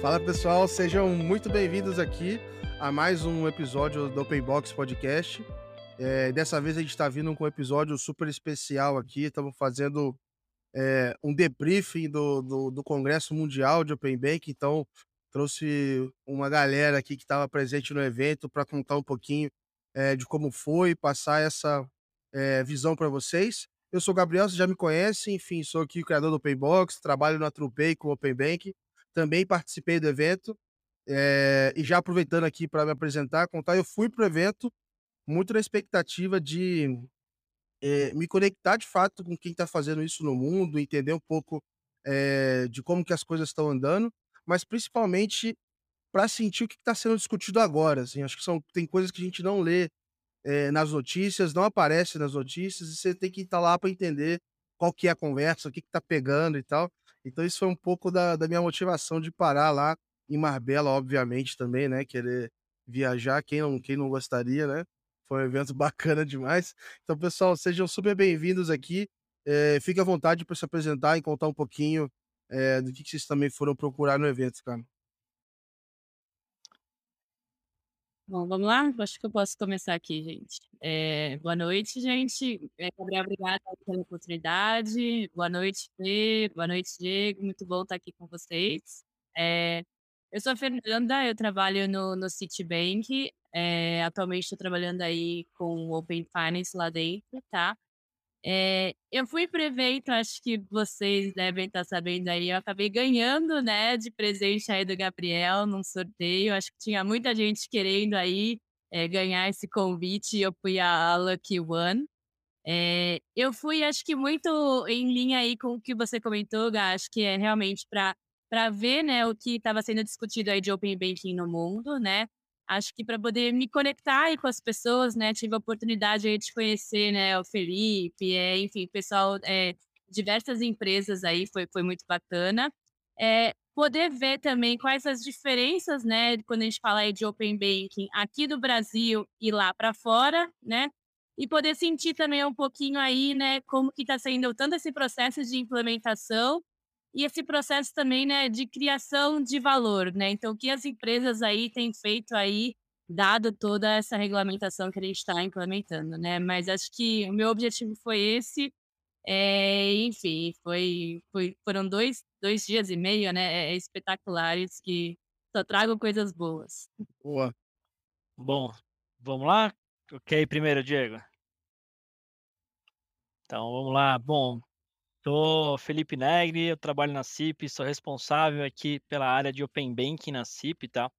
Fala pessoal, sejam muito bem-vindos aqui a mais um episódio do Open Box Podcast. É, dessa vez a gente está vindo com um episódio super especial aqui. Estamos fazendo é, um debriefing do, do, do, Congresso Mundial de Open Bank. Então, trouxe uma galera aqui que estava presente no evento para contar um pouquinho é, de como foi, passar essa é, visão para vocês. Eu sou o Gabriel, vocês já me conhecem, enfim, sou aqui o criador do Open Box, trabalho na TruePay com o Open Bank, também participei do evento. É, e já aproveitando aqui para me apresentar, contar, eu fui para o evento muito na expectativa de é, me conectar de fato com quem está fazendo isso no mundo, entender um pouco é, de como que as coisas estão andando, mas principalmente para sentir o que está sendo discutido agora. Assim, acho que são, tem coisas que a gente não lê nas notícias, não aparece nas notícias, e você tem que estar tá lá para entender qual que é a conversa, o que está pegando e tal. Então isso foi um pouco da, da minha motivação de parar lá em Marbella, obviamente, também, né? Querer viajar, quem não, quem não gostaria, né? Foi um evento bacana demais. Então, pessoal, sejam super bem-vindos aqui. É, fique à vontade para se apresentar e contar um pouquinho é, do que, que vocês também foram procurar no evento, cara. Bom, vamos lá? Acho que eu posso começar aqui, gente. É, boa noite, gente. É, Gabriel, obrigada pela oportunidade. Boa noite, Fê. Boa noite, Diego. Muito bom estar aqui com vocês. É, eu sou a Fernanda, eu trabalho no, no Citibank. É, atualmente estou trabalhando aí com o Open Finance lá dentro, tá? É, eu fui para evento, acho que vocês devem estar sabendo aí, eu acabei ganhando, né, de presente aí do Gabriel num sorteio. Acho que tinha muita gente querendo aí é, ganhar esse convite e eu fui a Lucky One. É, eu fui, acho que muito em linha aí com o que você comentou, Gá, acho que é realmente para ver, né, o que estava sendo discutido aí de Open Banking no mundo, né? Acho que para poder me conectar com as pessoas, né, tive a oportunidade aí de conhecer, né, o Felipe, é, enfim, pessoal, é, diversas empresas aí, foi, foi muito bacana. É, poder ver também quais as diferenças, né, quando a gente fala aí de Open Banking aqui do Brasil e lá para fora, né? E poder sentir também um pouquinho aí, né, como que está sendo tanto esse processo de implementação e esse processo também, né, de criação de valor, né? Então, o que as empresas aí têm feito aí, dado toda essa regulamentação que a gente está implementando, né? Mas acho que o meu objetivo foi esse. É, enfim, foi, foi, foram dois, dois dias e meio, né? É, espetaculares que só tragam coisas boas. Boa. Bom, vamos lá? Ok, primeiro, Diego. Então, vamos lá. Bom, Sou Felipe Negri, eu trabalho na CIP, sou responsável aqui pela área de Open Banking na CIP, tá?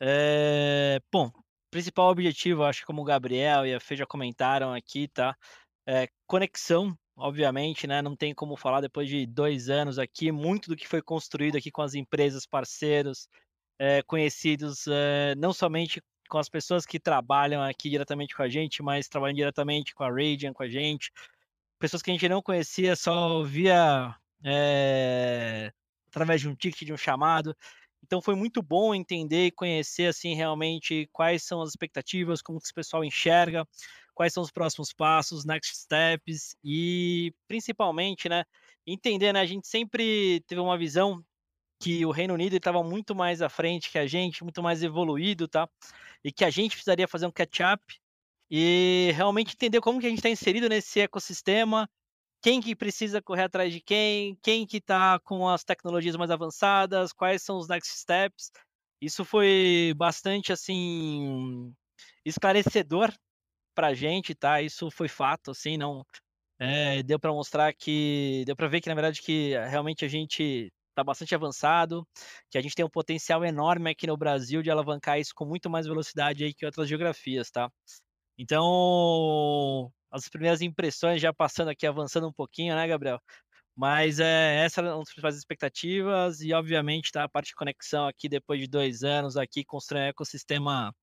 É, bom, principal objetivo, acho que como o Gabriel e a Fê já comentaram aqui, tá? É, conexão, obviamente, né? Não tem como falar depois de dois anos aqui, muito do que foi construído aqui com as empresas, parceiros, é, conhecidos, é, não somente com as pessoas que trabalham aqui diretamente com a gente, mas trabalham diretamente com a Radiant, com a gente, pessoas que a gente não conhecia, só via é, através de um ticket, de um chamado. Então foi muito bom entender e conhecer assim realmente quais são as expectativas, como que o pessoal enxerga, quais são os próximos passos, next steps e principalmente, né, entender, né, a gente sempre teve uma visão que o Reino Unido estava muito mais à frente que a gente, muito mais evoluído, tá? E que a gente precisaria fazer um catch-up e realmente entender como que a gente está inserido nesse ecossistema, quem que precisa correr atrás de quem, quem que está com as tecnologias mais avançadas, quais são os next steps. Isso foi bastante assim esclarecedor para a gente, tá? Isso foi fato, assim, não é, deu para mostrar que deu para ver que na verdade que realmente a gente está bastante avançado, que a gente tem um potencial enorme aqui no Brasil de alavancar isso com muito mais velocidade aí que outras geografias, tá? Então, as primeiras impressões já passando aqui, avançando um pouquinho, né, Gabriel? Mas é, essa era uma das principais expectativas e, obviamente, tá, a parte de conexão aqui, depois de dois anos aqui, construir um ecossistema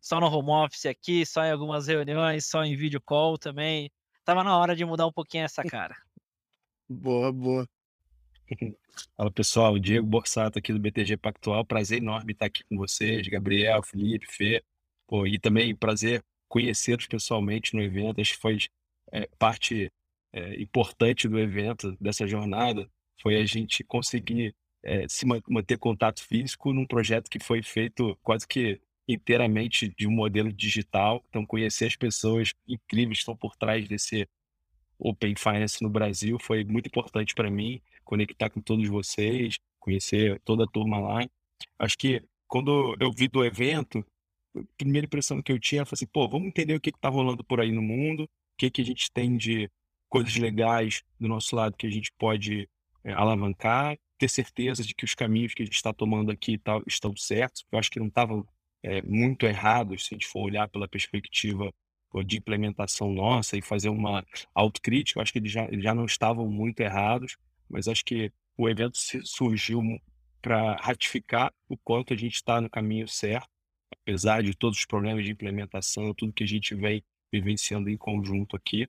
só no home office aqui, só em algumas reuniões, só em vídeo call também. Tava na hora de mudar um pouquinho essa cara. Boa, boa. Fala pessoal, Diego Borsato aqui do BTG Pactual, prazer enorme estar aqui com vocês, Gabriel, Felipe, Fê, Pô, e também prazer conhecê-los pessoalmente no evento. Acho que foi é, parte é, importante do evento, dessa jornada, foi a gente conseguir é, se manter contato físico num projeto que foi feito quase que inteiramente de um modelo digital. Então, conhecer as pessoas incríveis que estão por trás desse Open Finance no Brasil foi muito importante para mim, conectar com todos vocês, conhecer toda a turma lá. Acho que quando eu vi do evento, primeira impressão que eu tinha foi assim, pô, vamos entender o que está rolando por aí no mundo, o que, que a gente tem de coisas legais do nosso lado que a gente pode é, alavancar, ter certeza de que os caminhos que a gente está tomando aqui tá, estão certos. Eu acho que não estavam é, muito errados se a gente for olhar pela perspectiva de implementação nossa e fazer uma autocrítica. Eu acho que eles já, eles já não estavam muito errados, mas acho que o evento surgiu para ratificar o quanto a gente está no caminho certo, apesar de todos os problemas de implementação, tudo que a gente vem vivenciando em conjunto aqui.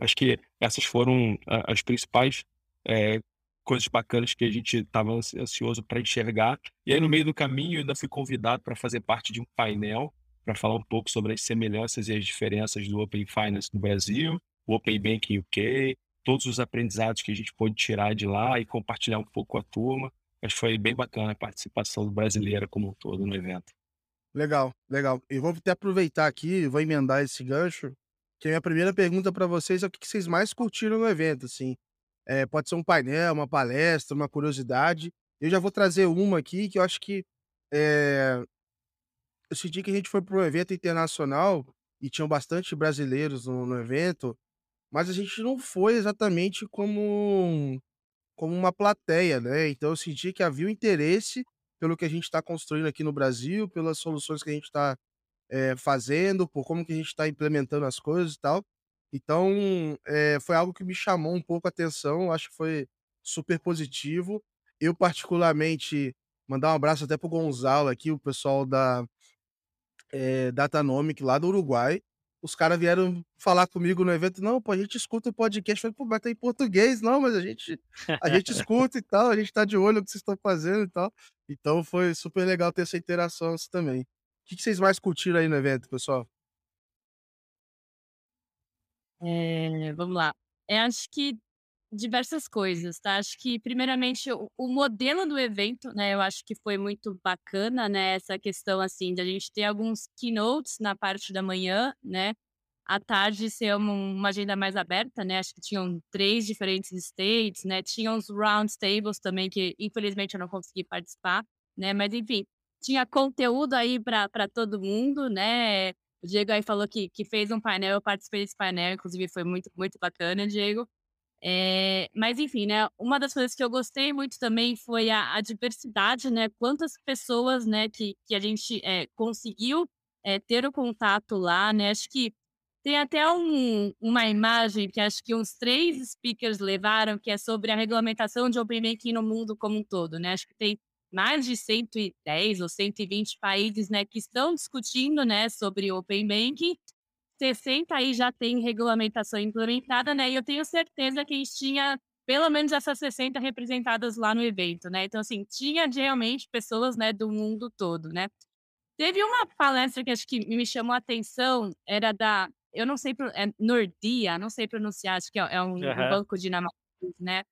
Acho que essas foram as principais é, coisas bacanas que a gente estava ansioso para enxergar. E aí, no meio do caminho, eu ainda fui convidado para fazer parte de um painel para falar um pouco sobre as semelhanças e as diferenças do Open Finance no Brasil, o Open Banking UK, todos os aprendizados que a gente pôde tirar de lá e compartilhar um pouco com a turma. Que foi bem bacana a participação brasileira como um todo no evento. Legal, legal. E vou até aproveitar aqui, vou emendar esse gancho, que a minha primeira pergunta para vocês é o que vocês mais curtiram no evento, assim. É, pode ser um painel, uma palestra, uma curiosidade. Eu já vou trazer uma aqui que eu acho que é, eu senti que a gente foi para um evento internacional e tinham bastante brasileiros no, no evento, mas a gente não foi exatamente como, como uma plateia, né? Então eu senti que havia um interesse pelo que a gente está construindo aqui no Brasil, pelas soluções que a gente está é, fazendo, por como que a gente está implementando as coisas e tal. Então, é, foi algo que me chamou um pouco a atenção, acho que foi super positivo. Eu, particularmente, mandar um abraço até pro Gonzalo aqui, o pessoal da é, Datanomic lá do Uruguai. Os caras vieram falar comigo no evento, não, pô, a gente escuta o podcast, eu falei, pô, mas tá em português, não, mas a gente, a gente escuta e tal, a gente tá de olho no que vocês estão fazendo e tal. Então foi super legal ter essa interação assim, também. O que, que vocês mais curtiram aí no evento, pessoal? É, vamos lá. Eu acho que diversas coisas, tá? Acho que, primeiramente, o, o modelo do evento, né? Eu acho que foi muito bacana, né? Essa questão, assim, de a gente ter alguns keynotes na parte da manhã, né? À tarde ser uma, uma agenda mais aberta, né? Acho que tinham três diferentes states, né? Tinha uns round tables também, que infelizmente eu não consegui participar, né? Mas, enfim, tinha conteúdo aí para todo mundo, né? O Diego aí falou que, que fez um painel, eu participei desse painel, inclusive foi muito, muito bacana, Diego. É, mas enfim, né? Uma das coisas que eu gostei muito também foi a, a diversidade, né? Quantas pessoas, né, que, que a gente é, conseguiu é, ter o contato lá, né? Acho que tem até um, uma imagem que acho que uns três speakers levaram, que é sobre a regulamentação de Open Banking no mundo como um todo, né? Acho que tem mais de 110 ou 120 países, né, que estão discutindo, né, sobre Open Banking. 60 aí já tem regulamentação implementada, né? E eu tenho certeza que a gente tinha pelo menos essas 60 representadas lá no evento, né? Então, assim, tinha realmente pessoas, né, do mundo todo, né? Teve uma palestra que acho que me chamou a atenção, era da, eu não sei, é Nordia, não sei pronunciar, acho que é, é um, uhum. um banco dinamarquês, né?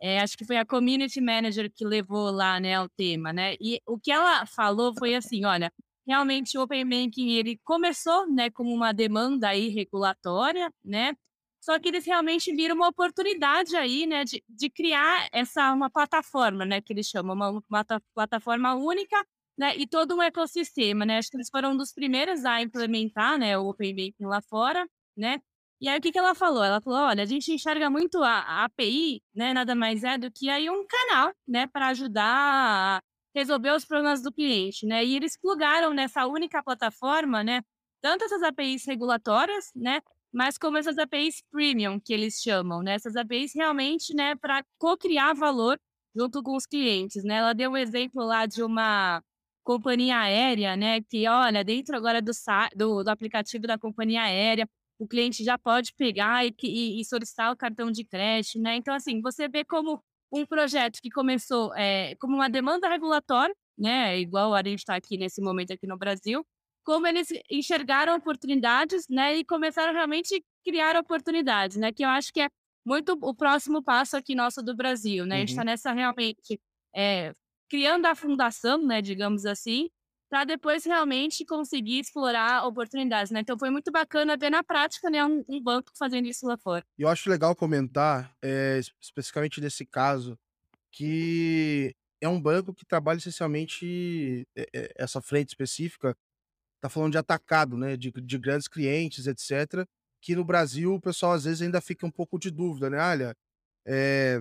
É, acho que foi a community manager que levou lá, né, o tema, né? E o que ela falou foi assim, olha, realmente o Open Banking ele começou, né, como uma demanda aí regulatória, né? Só que eles realmente viram uma oportunidade aí, né, de, de criar essa uma plataforma, né, que eles chamam uma, uma plataforma única, né, e todo um ecossistema, né? Acho que eles foram um dos primeiros a implementar, né, o Open Banking lá fora, né? E aí o que, que ela falou? Ela falou, olha, a gente enxerga muito a, a API, né, nada mais é do que aí um canal, né, para ajudar a resolver os problemas do cliente, né? E eles plugaram nessa única plataforma, né, tanto essas APIs regulatórias, né, mas como essas APIs premium que eles chamam, né? Essas APIs realmente, né, para co-criar valor junto com os clientes, né? Ela deu um exemplo lá de uma companhia aérea, né, que olha, dentro agora do, do, do aplicativo da companhia aérea, o cliente já pode pegar e, e, e solicitar o cartão de crédito, né? Então, assim, você vê como um projeto que começou é, como uma demanda regulatória, né? Igual a gente está aqui nesse momento aqui no Brasil, como eles enxergaram oportunidades, né? E começaram realmente a criar oportunidades, né? Que eu acho que é muito o próximo passo aqui nosso do Brasil, né? Uhum. A gente está uhum. nessa realmente é, criando a fundação, né, digamos assim, para depois realmente conseguir explorar oportunidades, né? Então foi muito bacana ver na prática, né, um, banco fazendo isso lá fora. Eu acho legal comentar, é, especificamente nesse caso, que é um banco que trabalha essencialmente é, essa frente específica, tá falando de atacado, né, de, de grandes clientes, etc. Que no Brasil o pessoal às vezes ainda fica um pouco de dúvida, né? Olha, é,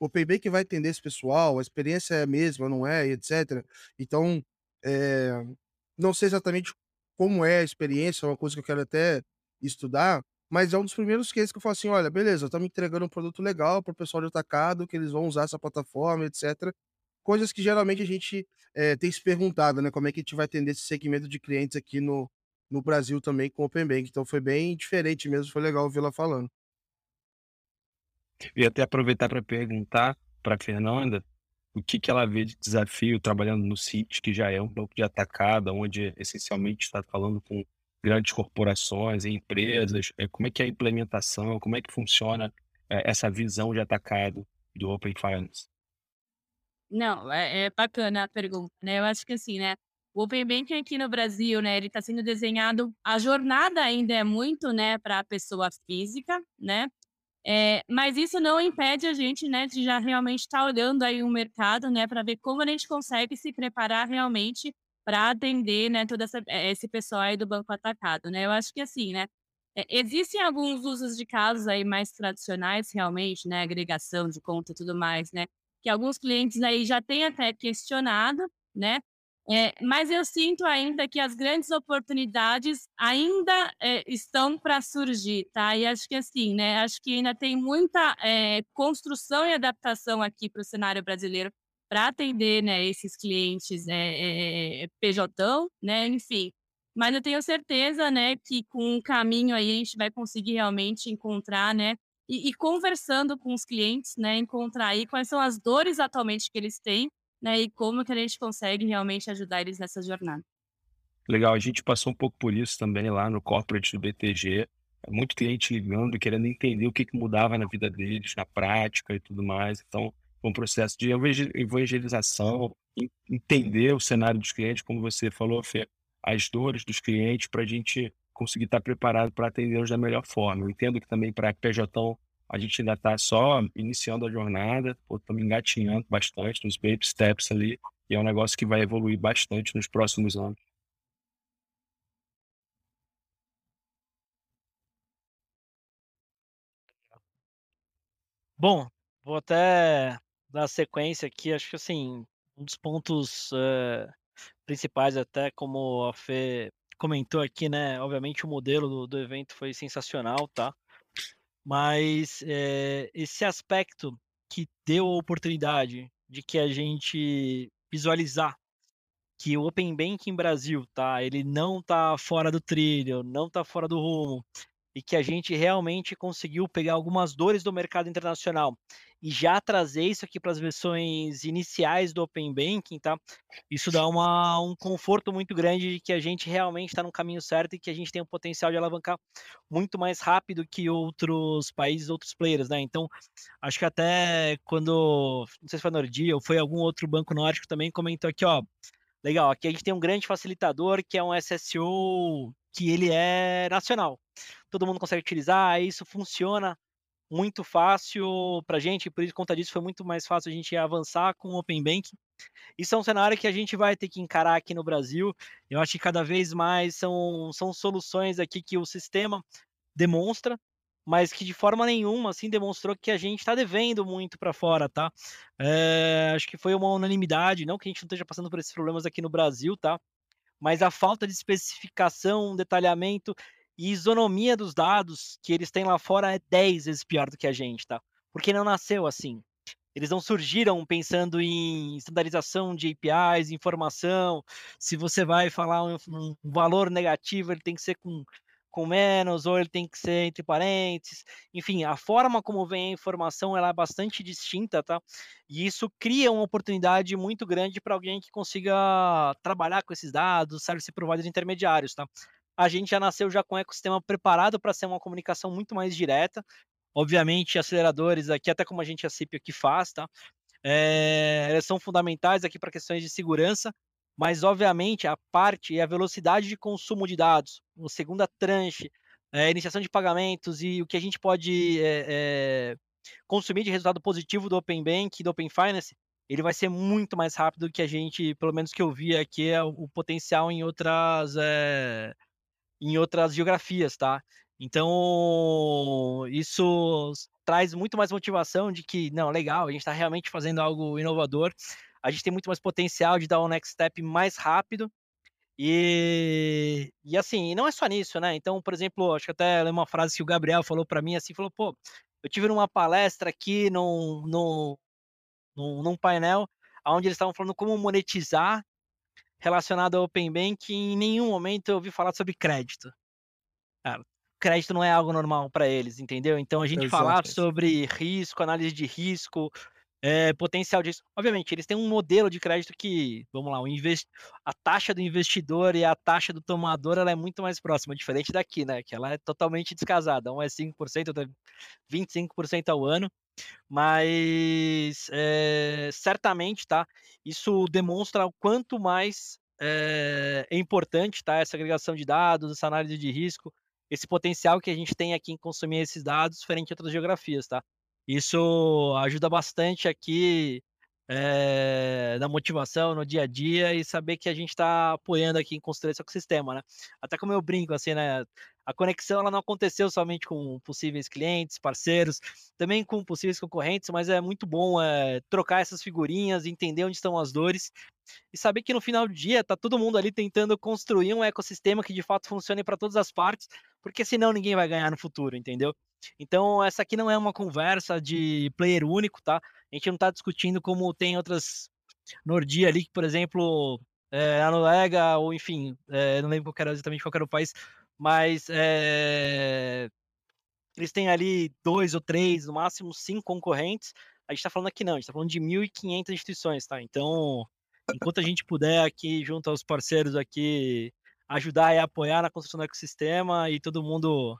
o Payback vai atender esse pessoal, a experiência é a mesma, não é, etc. Então, é, não sei exatamente como é a experiência, é uma coisa que eu quero até estudar, mas é um dos primeiros cases que eu falo assim: olha, beleza, estamos entregando um produto legal para o pessoal de atacado, que eles vão usar essa plataforma, etc. Coisas que geralmente a gente é, tem se perguntado, né? Como é que a gente vai atender esse segmento de clientes aqui no, no Brasil também com o Open Bank. Então foi bem diferente mesmo, foi legal ouvir ela falando. E até aproveitar para perguntar para Fernanda o que, que ela vê de desafio trabalhando no CIT, que já é um banco de atacado, onde essencialmente está falando com grandes corporações e empresas. É, como é que é a implementação, como é que funciona é, essa visão de atacado do Open Finance? Não, é, é bacana a pergunta, né? Eu acho que assim, né? O Open Banking aqui no Brasil, né? Ele está sendo desenhado. A jornada ainda é muito, né, para a pessoa física, né? É, mas isso não impede a gente, né, de já realmente estar tá olhando aí o mercado, né, para ver como a gente consegue se preparar realmente para atender, né, todo essa, eh, esse pessoal aí do banco atacado, né? Eu acho que assim, né, é, existem alguns usos de casos aí mais tradicionais realmente, né, agregação de conta e tudo mais, né, que alguns clientes aí já têm até questionado, né, é, mas eu sinto ainda que as grandes oportunidades ainda é, estão para surgir, tá? E acho que assim, né? Acho que ainda tem muita é, construção e adaptação aqui para o cenário brasileiro para atender, né, esses clientes é, é, PJ, né? Enfim. Mas eu tenho certeza, né, que com o caminho aí a gente vai conseguir realmente encontrar, né? E, e conversando com os clientes, né, encontrar aí quais são as dores atualmente que eles têm né, e como que a gente consegue realmente ajudar eles nessa jornada. Legal, a gente passou um pouco por isso também lá no corporate do BTG. Muito cliente ligando, querendo entender o que, que mudava na vida deles, na prática e tudo mais. Então, um processo de evangelização, entender o cenário dos clientes, como você falou, Fê, as dores dos clientes, para a gente conseguir estar preparado para atendê-los da melhor forma. Eu entendo que também para a PJ a gente ainda está só iniciando a jornada, estamos engatinhando bastante nos baby steps ali, e é um negócio que vai evoluir bastante nos próximos anos. Bom, vou até dar sequência aqui. Acho que assim, um dos pontos uh, principais, até como a Fê comentou aqui, né? Obviamente o modelo do, do evento foi sensacional, tá? Mas é, esse aspecto que deu a oportunidade de que a gente visualizar que o Open Banking Brasil, tá, ele não tá fora do trilho, não tá fora do rumo, e que a gente realmente conseguiu pegar algumas dores do mercado internacional e já trazer isso aqui para as versões iniciais do Open Banking, tá? Isso dá uma, um conforto muito grande de que a gente realmente está no caminho certo e que a gente tem o potencial de alavancar muito mais rápido que outros países, outros players, né? Então, acho que até quando, não sei se foi a Nordia ou foi algum outro banco nórdico também comentou aqui, ó, legal, aqui a gente tem um grande facilitador que é um SSO que ele é nacional todo mundo consegue utilizar, isso funciona muito fácil para a gente, por conta disso, foi muito mais fácil a gente avançar com o Open Banking. Isso é um cenário que a gente vai ter que encarar aqui no Brasil. Eu acho que cada vez mais são, são soluções aqui que o sistema demonstra, mas que de forma nenhuma assim demonstrou que a gente está devendo muito para fora, tá? É, acho que foi uma unanimidade, não que a gente não esteja passando por esses problemas aqui no Brasil, tá? Mas a falta de especificação, detalhamento e isonomia dos dados que eles têm lá fora é 10 vezes pior do que a gente, tá? Porque não nasceu assim. Eles não surgiram pensando em estandarização de APIs, informação. Se você vai falar um, um valor negativo, ele tem que ser com, com menos, ou ele tem que ser entre parênteses. Enfim, a forma como vem a informação ela é bastante distinta, tá? E isso cria uma oportunidade muito grande para alguém que consiga trabalhar com esses dados, service providers intermediários, tá? A gente já nasceu já com o ecossistema preparado para ser uma comunicação muito mais direta. Obviamente, aceleradores aqui, até como a gente a CIP aqui faz, tá? é, são fundamentais aqui para questões de segurança, mas obviamente a parte e a velocidade de consumo de dados, a segunda tranche, é, iniciação de pagamentos e o que a gente pode é, consumir de resultado positivo do Open Bank e do Open Finance, ele vai ser muito mais rápido do que a gente, pelo menos que eu vi aqui, é o potencial em outras em outras geografias, tá? Então, isso traz muito mais motivação de que, não, legal, a gente está realmente fazendo algo inovador, a gente tem muito mais potencial de dar um next step mais rápido. E, e assim, não é só nisso, né? Então, por exemplo, acho que até uma frase que o Gabriel falou para mim, assim, falou, pô, eu tive numa palestra aqui num, num, num, num painel onde eles estavam falando como monetizar relacionado ao Open Bank em nenhum momento eu ouvi falar sobre crédito. Cara, crédito não é algo normal para eles, entendeu? Então a gente Exato. falar sobre risco, análise de risco, é, potencial disso. Obviamente, eles têm um modelo de crédito que, vamos lá, o invest... a taxa do investidor e a taxa do tomador ela é muito mais próxima, diferente daqui, né? Que ela é totalmente descasada. Um é 5%, outro é 25% ao ano. Mas é, certamente, tá? Isso demonstra o quanto mais é, é importante, tá? Essa agregação de dados, essa análise de risco, esse potencial que a gente tem aqui em consumir esses dados frente a outras geografias, tá? Isso ajuda bastante aqui é, na motivação, no dia a dia e saber que a gente está apoiando aqui em construir esse ecossistema, né? Até como eu brinco, assim, né? A conexão ela não aconteceu somente com possíveis clientes, parceiros, também com possíveis concorrentes, mas é muito bom é, trocar essas figurinhas, entender onde estão as dores e saber que no final do dia tá todo mundo ali tentando construir um ecossistema que de fato funcione para todas as partes, porque senão ninguém vai ganhar no futuro, entendeu? Então, essa aqui não é uma conversa de player único, tá? A gente não está discutindo como tem outras Nordia ali, que, por exemplo, é, a Noruega, ou enfim, é, não lembro qual era exatamente qual era o país, mas é, eles têm ali dois ou três, no máximo cinco concorrentes. A gente está falando aqui não, a gente está falando de 1.500 instituições, tá? Então, enquanto a gente puder aqui, junto aos parceiros aqui, ajudar e apoiar na construção do ecossistema e todo mundo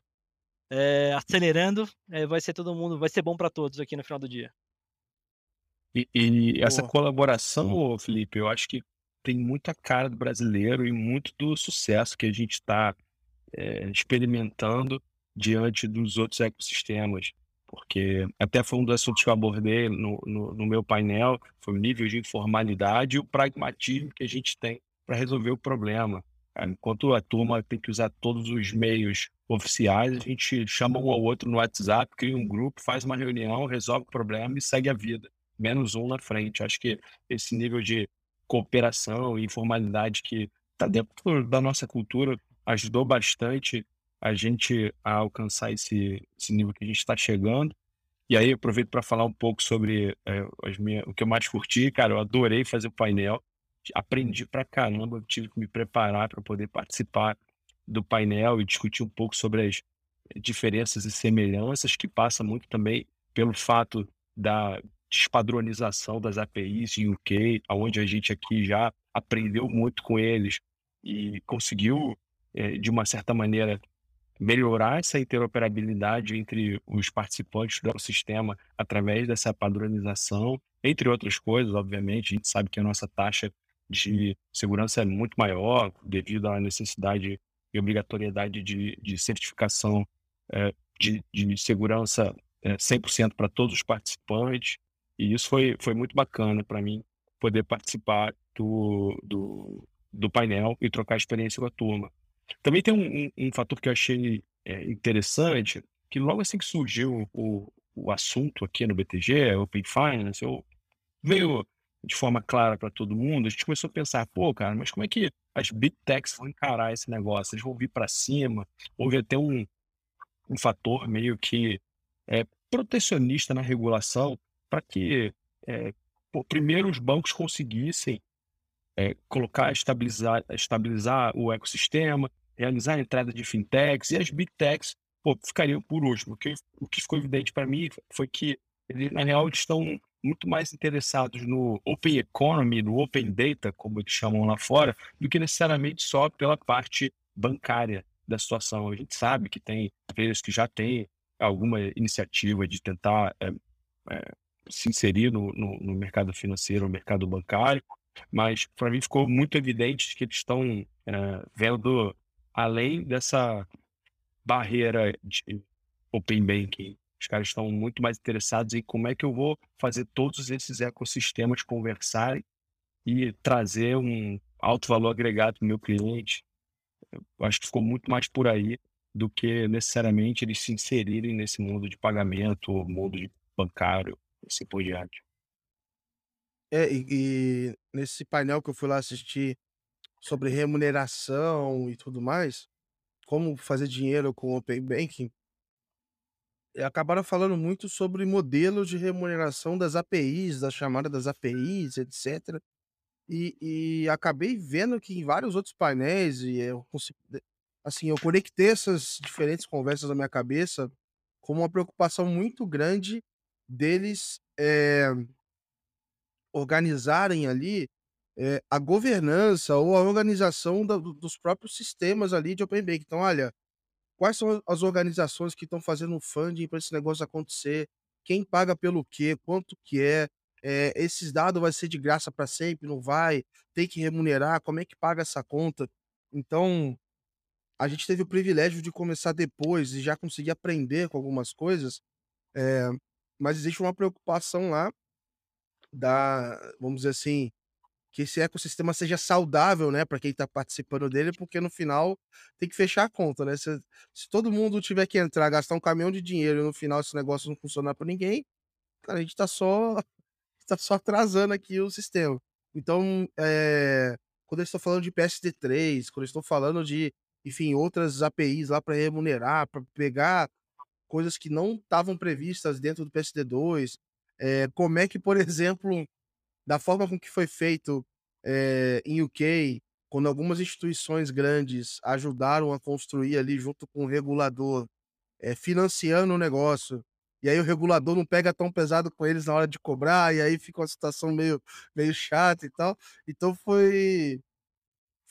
é, acelerando, é, vai ser todo mundo, vai ser bom para todos aqui no final do dia. E, e essa colaboração, Felipe, eu acho que tem muita cara do brasileiro e muito do sucesso que a gente está é, experimentando diante dos outros ecossistemas. Porque até foi um dos assuntos que eu abordei no, no, no meu painel, foi o nível de informalidade e o pragmatismo que a gente tem para resolver o problema. Enquanto a turma tem que usar todos os meios oficiais, a gente chama um ao outro no WhatsApp, cria um grupo, faz uma reunião, resolve o problema e segue a vida. Menos um na frente. Acho que esse nível de cooperação e informalidade que está dentro da nossa cultura ajudou bastante a gente a alcançar esse, esse nível que a gente está chegando. E aí aproveito para falar um pouco sobre é, as minhas, o que eu mais curti. Cara, eu adorei fazer o painel aprendi pra caramba, tive que me preparar para poder participar do painel e discutir um pouco sobre as diferenças e semelhanças, que passa muito também pelo fato da despadronização das APIs em UK, onde a gente aqui já aprendeu muito com eles e conseguiu, é, de uma certa maneira, melhorar essa interoperabilidade entre os participantes do sistema através dessa padronização, entre outras coisas, obviamente, a gente sabe que a nossa taxa de segurança é muito maior devido à necessidade e obrigatoriedade de, de certificação é, de, de segurança é, 100% para todos os participantes. E isso foi, foi muito bacana para mim, poder participar do, do, do, painel e trocar experiência com a turma. Também tem um, um, um fator que eu achei é, interessante, que logo assim que surgiu o, o assunto aqui no BTG, Open Finance, eu veio de forma clara para todo mundo, a gente começou a pensar, pô, cara, mas como é que as big techs vão encarar esse negócio? Eles vão vir para cima? Houve até um, um fator meio que é, protecionista na regulação para que, é, pô, primeiro, os bancos conseguissem é, colocar, estabilizar, estabilizar o ecossistema, realizar a entrada de fintechs e as big techs pô, ficariam por último. Porque o que ficou evidente para mim foi que, eles, na real, estão muito mais interessados no Open Economy, no Open Data, como eles chamam lá fora, do que necessariamente só pela parte bancária da situação. A gente sabe que tem players que já têm alguma iniciativa de tentar é, é, se inserir no, no, no mercado financeiro, no mercado bancário, mas para mim ficou muito evidente que eles estão é, vendo além dessa barreira de open banking. Os caras estão muito mais interessados em como é que eu vou fazer todos esses ecossistemas conversarem e trazer um alto valor agregado para o meu cliente. Eu acho que ficou muito mais por aí do que necessariamente eles se inserirem nesse mundo de pagamento, mundo de bancário, assim por diante. É, e, e nesse painel que eu fui lá assistir sobre remuneração e tudo mais, como fazer dinheiro com o Open Banking, acabaram falando muito sobre modelos de remuneração das APIs, da chamada das APIs, etc. E, e acabei vendo que em vários outros painéis, e eu assim, eu conectei essas diferentes conversas na minha cabeça como uma preocupação muito grande deles é, organizarem ali é, a governança ou a organização da, dos próprios sistemas ali de Open Bank. Então, olha, quais são as organizações que estão fazendo funding para esse negócio acontecer? Quem paga pelo quê? Quanto que é? é esses dados vai ser de graça para sempre? Não vai? Tem que remunerar? Como é que paga essa conta? Então, a gente teve o privilégio de começar depois e já conseguir aprender com algumas coisas, é, mas existe uma preocupação lá da, vamos dizer assim, que esse ecossistema seja saudável, né, para quem está participando dele, porque no final tem que fechar a conta, né? Se, se, todo mundo tiver que entrar, gastar um caminhão de dinheiro e no final esse negócio não funcionar para ninguém, cara, a gente está só tá só atrasando aqui o sistema. Então, é, quando eles estão falando de PSD3, quando eles estão falando de, enfim, outras APIs lá para remunerar, para pegar coisas que não estavam previstas dentro do PSD2, é, eh, como é que, por exemplo, da forma com que foi feito é, em UK, quando algumas instituições grandes ajudaram a construir ali junto com o regulador, é, financiando o negócio, e aí o regulador não pega tão pesado com eles na hora de cobrar, e aí fica uma situação meio, meio chata e tal. Então foi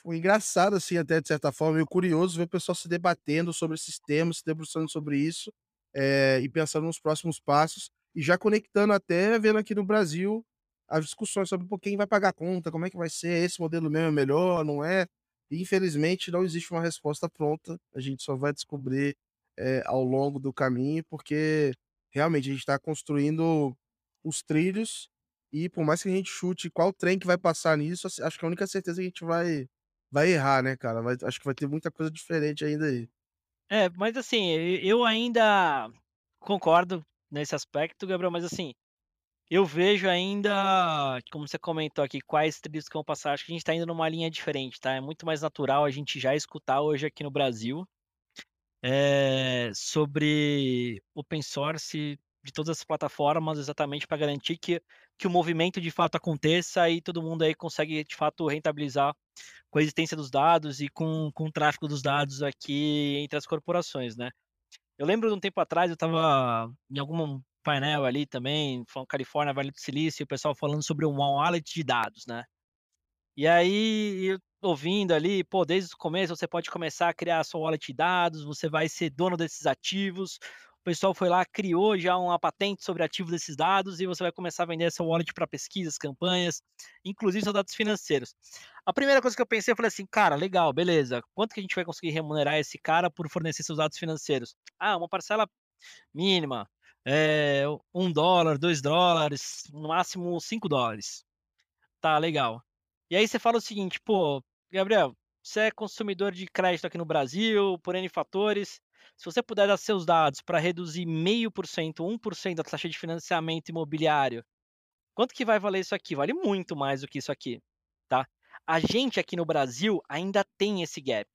foi engraçado, assim, até de certa forma, meio curioso ver o pessoal se debatendo sobre esses temas, se debruçando sobre isso, é, e pensando nos próximos passos, e já conectando até, vendo aqui no Brasil, as discussões sobre quem vai pagar a conta, como é que vai ser, esse modelo mesmo é melhor, não é? E, infelizmente, não existe uma resposta pronta, a gente só vai descobrir é, ao longo do caminho, porque realmente a gente está construindo os trilhos e por mais que a gente chute qual trem que vai passar nisso, acho que a única certeza é que a gente vai, vai errar, né, cara? Vai, acho que vai ter muita coisa diferente ainda aí. É, mas assim, eu ainda concordo nesse aspecto, Gabriel, mas assim, eu vejo ainda, como você comentou aqui, quais trilhos que vão passar. Acho que a gente está indo numa linha diferente, tá? É muito mais natural a gente já escutar hoje aqui no Brasil é, sobre open source de todas as plataformas, exatamente para garantir que, que o movimento de fato aconteça e todo mundo aí consegue de fato rentabilizar com a existência dos dados e com, com o tráfego dos dados aqui entre as corporações, né? Eu lembro de um tempo atrás, eu estava em algum painel ali também, Califórnia, Vale do Silício, o pessoal falando sobre um wallet de dados, né? E aí, eu ouvindo ali, pô, desde o começo você pode começar a criar a sua wallet de dados, você vai ser dono desses ativos. Pessoal foi lá, criou já uma patente sobre ativo desses dados e você vai começar a vender essa wallet para pesquisas, campanhas, inclusive seus dados financeiros. A primeira coisa que eu pensei, eu falei assim, cara, legal, beleza. Quanto que a gente vai conseguir remunerar esse cara por fornecer seus dados financeiros? Ah, uma parcela mínima, é, um dólar, dois dólares, no máximo cinco dólares. Tá, legal. E aí você fala o seguinte, pô, Gabriel, você é consumidor de crédito aqui no Brasil, por N fatores. Se você puder dar seus dados para reduzir meio por cento, 1% da taxa de financiamento imobiliário, quanto que vai valer isso aqui? Vale muito mais do que isso aqui, tá? A gente aqui no Brasil ainda tem esse gap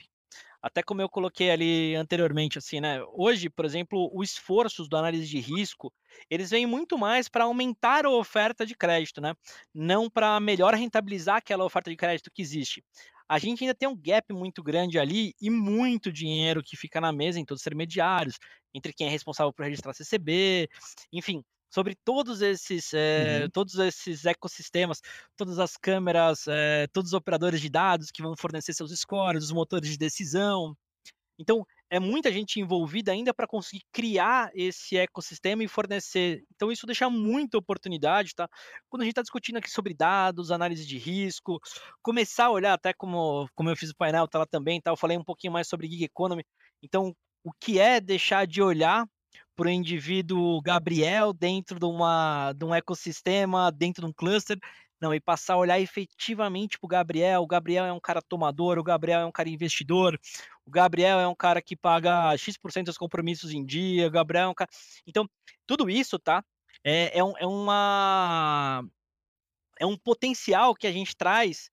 até como eu coloquei ali anteriormente, assim, né? Hoje, por exemplo, os esforços do análise de risco, eles vêm muito mais para aumentar a oferta de crédito, né? Não para melhor rentabilizar aquela oferta de crédito que existe. A gente ainda tem um gap muito grande ali e muito dinheiro que fica na mesa em todos os intermediários, entre quem é responsável por registrar CCB, enfim, sobre todos esses, é, uhum. todos esses ecossistemas, todas as câmeras, é, todos os operadores de dados que vão fornecer seus scores, os motores de decisão. Então, é muita gente envolvida ainda para conseguir criar esse ecossistema e fornecer. Então isso deixa muita oportunidade, tá? Quando a gente está discutindo aqui sobre dados, análise de risco, começar a olhar até como, como eu fiz o painel, tá lá também, tá? Eu falei um pouquinho mais sobre gig economy. Então, o que é deixar de olhar para o indivíduo Gabriel dentro de, uma, de um ecossistema, dentro de um cluster, não, e passar a olhar efetivamente para o Gabriel. O Gabriel é um cara tomador, o Gabriel é um cara investidor, o Gabriel é um cara que paga X% dos compromissos em dia, o Gabriel é um cara. Então, tudo isso, tá? É, é, um, é uma. É um potencial que a gente traz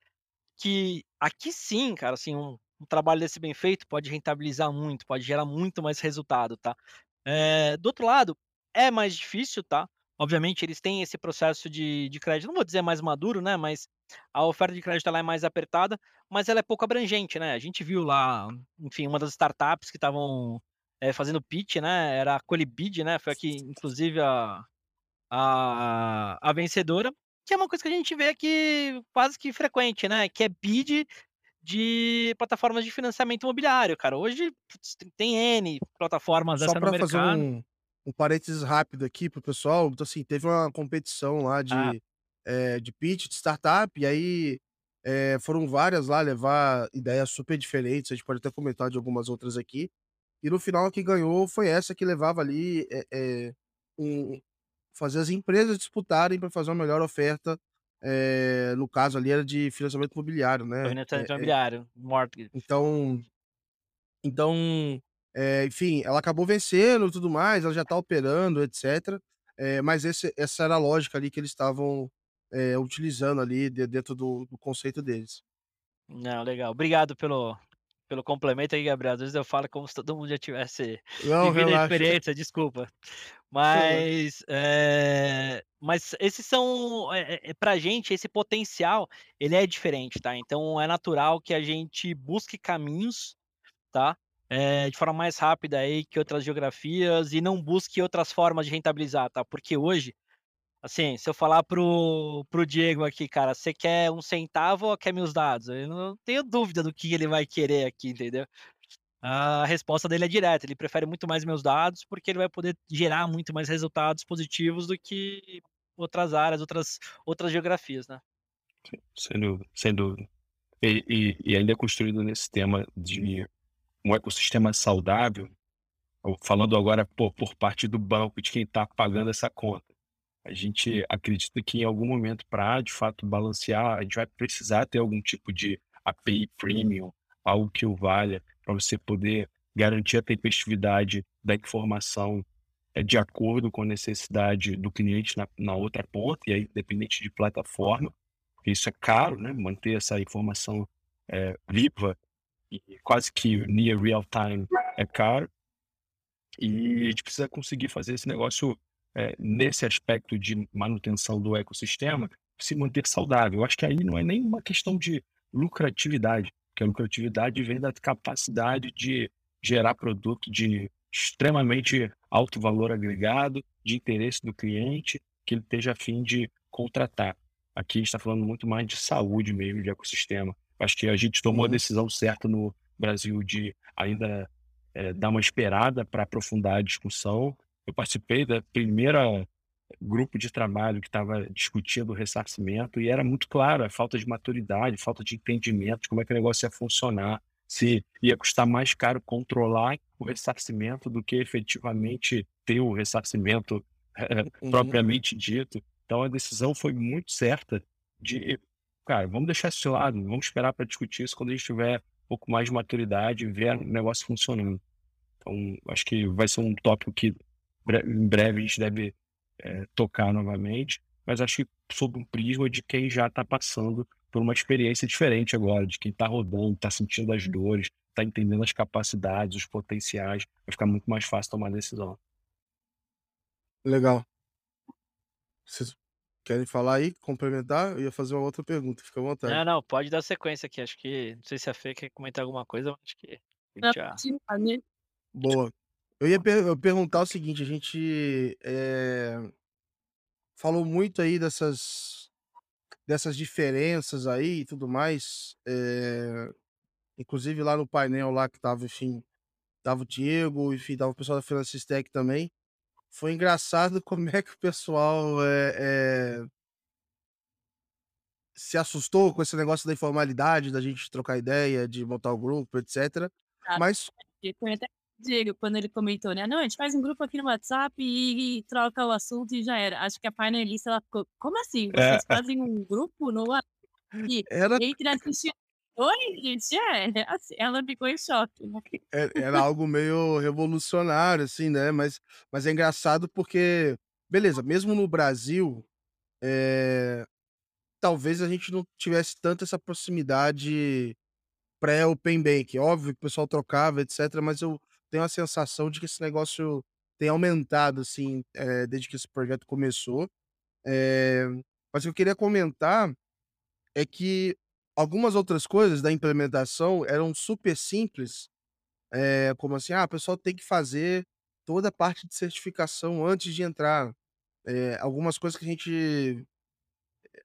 que aqui sim, cara, assim, um, um trabalho desse bem feito pode rentabilizar muito, pode gerar muito mais resultado, tá? É, do outro lado, é mais difícil, tá? Obviamente, eles têm esse processo de, de crédito, não vou dizer mais maduro, né? Mas a oferta de crédito ela é mais apertada, mas ela é pouco abrangente, né? A gente viu lá, enfim, uma das startups que estavam é, fazendo pitch, né? Era a Colibid, né? Foi aqui, inclusive, a, a, a vencedora, que é uma coisa que a gente vê aqui quase que frequente, né? Que é bid de plataformas de financiamento imobiliário, cara. Hoje tem N plataformas Só dessa no mercado. um, um parênteses rápido aqui pro pessoal, então assim, teve uma competição lá Ah, de, eh, de pitch de startup, e aí eh, foram várias lá levar ideias super diferentes, a gente pode até comentar de algumas outras aqui. E no final, que ganhou foi essa que levava ali eh, eh, um, fazer as empresas disputarem para fazer uma melhor oferta. no caso ali era de financiamento imobiliário, né? financiamento imobiliário, mortgage. então, então, eh, enfim, ela acabou vencendo e tudo mais, ela já tá operando, etc. Eh, mas esse, essa era a lógica ali que eles estavam eh, utilizando ali de- dentro do, do conceito deles. Não, legal. Obrigado pelo, pelo complemento aí, Gabriel. Às vezes eu falo como se todo mundo já tivesse Não, vivido a experiência, desculpa. Mas, é, mas esses são, é, é, pra gente, esse potencial, ele é diferente, tá? Então é natural que a gente busque caminhos, tá? É, de forma mais rápida aí que outras geografias e não busque outras formas de rentabilizar, tá? Porque hoje, assim, se eu falar pro, pro Diego aqui, cara, você quer um centavo ou quer meus dados? Eu não tenho dúvida do que ele vai querer aqui, entendeu? A resposta dele é direta, ele prefere muito mais meus dados porque ele vai poder gerar muito mais resultados positivos do que outras áreas, outras, outras geografias, né? Sem dúvida, sem dúvida. E, e, e ainda é construído nesse tema de um ecossistema saudável, falando agora por, por parte do banco, de quem está pagando essa conta. A gente acredita que em algum momento, para de fato balancear, a gente vai precisar ter algum tipo de API premium, algo que o valha, para você poder garantir a tempestividade da informação é, de acordo com a necessidade do cliente na, na outra ponta, e aí independente de plataforma, porque isso é caro, né? Manter essa informação é, viva e quase que near real time é caro. E a gente precisa conseguir fazer esse negócio é, nesse aspecto de manutenção do ecossistema se manter saudável. Eu acho que aí não é nem uma questão de lucratividade, porque a lucratividade vem da capacidade de gerar produto de extremamente alto valor agregado, de interesse do cliente, que ele esteja a fim de contratar. Aqui a gente está falando muito mais de saúde mesmo, de ecossistema. Acho que a gente tomou a Uhum. decisão certa no Brasil de ainda é, dar uma esperada para aprofundar a discussão. Eu participei da primeira grupo de trabalho que estava discutindo o ressarcimento e era muito claro a falta de maturidade, falta de entendimento de como é que o negócio ia funcionar, se ia custar mais caro controlar o ressarcimento do que efetivamente ter o ressarcimento eh, Uhum. propriamente dito. Então a decisão foi muito certa de, cara, vamos deixar isso de lado, vamos esperar para discutir isso quando a gente tiver um pouco mais de maturidade e ver o negócio funcionando. Então, acho que vai ser um tópico que em breve a gente deve eh, tocar novamente, mas acho que sob um prisma de quem já está passando por uma experiência diferente agora, de quem está rodando, está sentindo as dores, está entendendo as capacidades, os potenciais, vai ficar muito mais fácil tomar decisão. Legal. Vocês querem falar aí, complementar? Eu ia fazer uma outra pergunta, fica à vontade. Não, não, pode dar sequência aqui. Acho que. Não sei se a Fê quer comentar alguma coisa, mas acho que a Não, gente já. Boa. Eu ia per- eu perguntar o seguinte, a gente eh, falou muito aí dessas, dessas diferenças aí e tudo mais. eh, inclusive lá no painel lá que tava, enfim, tava o Diego, enfim, tava o pessoal da Francis Tech também. Foi engraçado como é que o pessoal é, é, se assustou com esse negócio da informalidade, da gente trocar ideia, de montar o grupo, etc. Ah, Mas Foi até o Diego, quando ele comentou, né? Não, a gente faz um grupo aqui no WhatsApp e, e troca o assunto e já era. Acho que a painelista, ela ficou, como assim? É. Vocês fazem um grupo no WhatsApp era, entre assistir... Oi, gente, é. assim, Ela ficou em choque, né? é- era algo meio revolucionário, assim, né? Mas, mas é engraçado porque, beleza, mesmo no Brasil, é, talvez a gente não tivesse tanto essa proximidade pré-Open Bank. Óbvio que o pessoal trocava, etc., mas eu tenho a sensação de que esse negócio tem aumentado, assim, é, desde que esse projeto começou. É, mas o que eu queria comentar é que algumas outras coisas da implementação eram super simples, é, como assim, ah, o pessoal tem que fazer toda a parte de certificação antes de entrar. É, algumas coisas que a gente,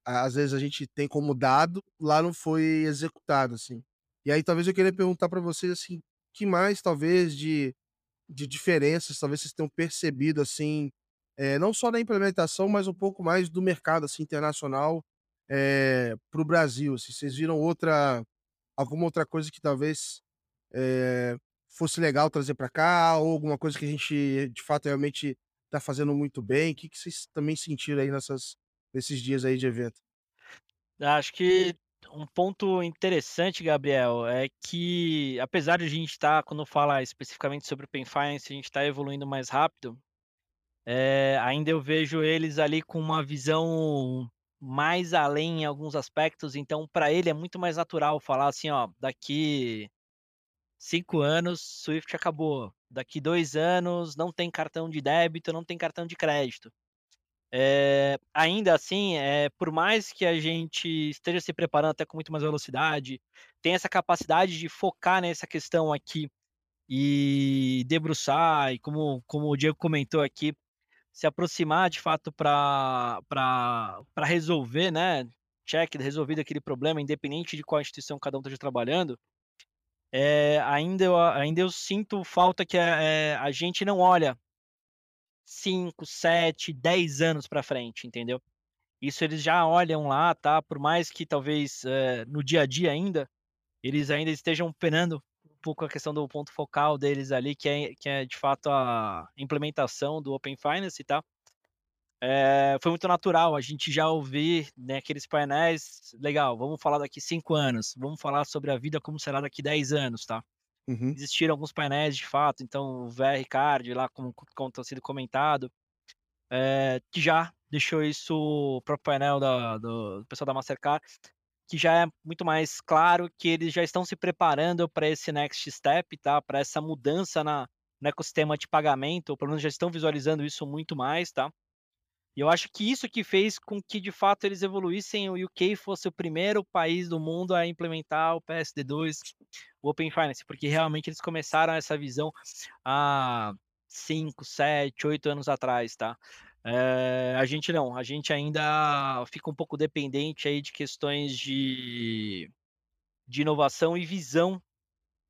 às vezes a gente tem como dado, lá não foi executado, assim. E aí talvez eu queria perguntar para vocês, assim, que mais talvez de, de diferenças, talvez vocês tenham percebido, assim, é, não só da implementação, mas um pouco mais do mercado, assim, internacional, para o Brasil, assim, vocês viram outra, alguma outra coisa que talvez eh, fosse legal trazer para cá, ou alguma coisa que a gente de fato realmente está fazendo muito bem? O que, que vocês também sentiram aí nessas, nesses dias aí de evento? Acho que um ponto interessante, Gabriel, é que apesar de a gente estar, quando fala especificamente sobre o Pen Finance, a gente está evoluindo mais rápido, é, ainda eu vejo eles ali com uma visão mais além em alguns aspectos, então para ele é muito mais natural falar assim, ó, daqui cinco anos Swift acabou, daqui dois anos não tem cartão de débito, não tem cartão de crédito. É, ainda assim, é, por mais que a gente esteja se preparando até com muito mais velocidade, tem essa capacidade de focar nessa questão aqui e debruçar, e como, como o Diego comentou aqui, se aproximar de fato para resolver, né? Check, resolvido aquele problema, independente de qual instituição cada um esteja trabalhando, é, ainda, eu, ainda eu sinto falta que a, é, a gente não olha 5, 7, 10 anos para frente, entendeu? Isso eles já olham lá, tá? Por mais que talvez é, no dia a dia ainda, eles ainda estejam penando pouco a questão do ponto focal deles ali, que é, que é de fato a implementação do Open Finance, tá? É, foi muito natural a gente já ouvir né, aqueles painéis, legal, vamos falar daqui cinco anos, vamos falar sobre a vida como será daqui 10 anos, tá? Uhum. Existiram alguns painéis de fato, então o VR Card, lá como, como tem sido comentado, é, que já deixou isso, o próprio painel da, do, do pessoal da Mastercard, que já é muito mais claro que eles já estão se preparando para esse next step, tá? Para essa mudança na, no ecossistema de pagamento, ou pelo menos já estão visualizando isso muito mais, tá? E eu acho que isso que fez com que, de fato, eles evoluíssem, o UK fosse o primeiro país do mundo a implementar o PSD2, o Open Finance, porque realmente eles começaram essa visão há 5, 7, 8 anos atrás, tá? É, a gente não, a gente ainda fica um pouco dependente aí de questões de, de inovação e visão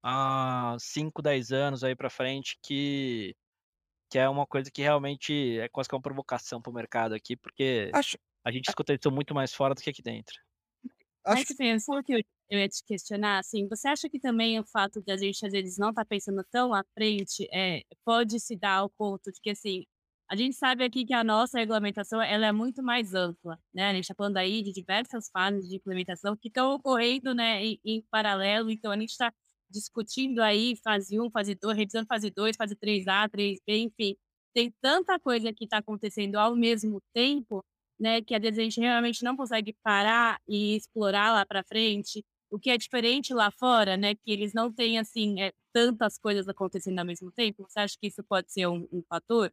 há 5, 10 anos aí para frente que que é uma coisa que realmente é quase que uma provocação para o mercado aqui, porque Acho, a gente escuta isso muito mais fora do que aqui dentro. acho Mas assim, sabe o que eu, eu ia te questionar? Assim, você acha que também o fato de a gente, às vezes, não estar pensando tão à frente é, pode se dar ao ponto de que, assim, a gente sabe aqui que a nossa regulamentação ela é muito mais ampla, né? A gente está falando aí de diversas fases de implementação que estão ocorrendo, né, em, em paralelo, então a gente está discutindo aí fase 1, fase 2, revisando fase 2, fase 3A, 3B, enfim. Tem tanta coisa que está acontecendo ao mesmo tempo, né, que às vezes a gente realmente não consegue parar e explorar lá para frente, o que é diferente lá fora, né, que eles não têm, assim, é, tantas coisas acontecendo ao mesmo tempo. Você acha que isso pode ser um, um fator?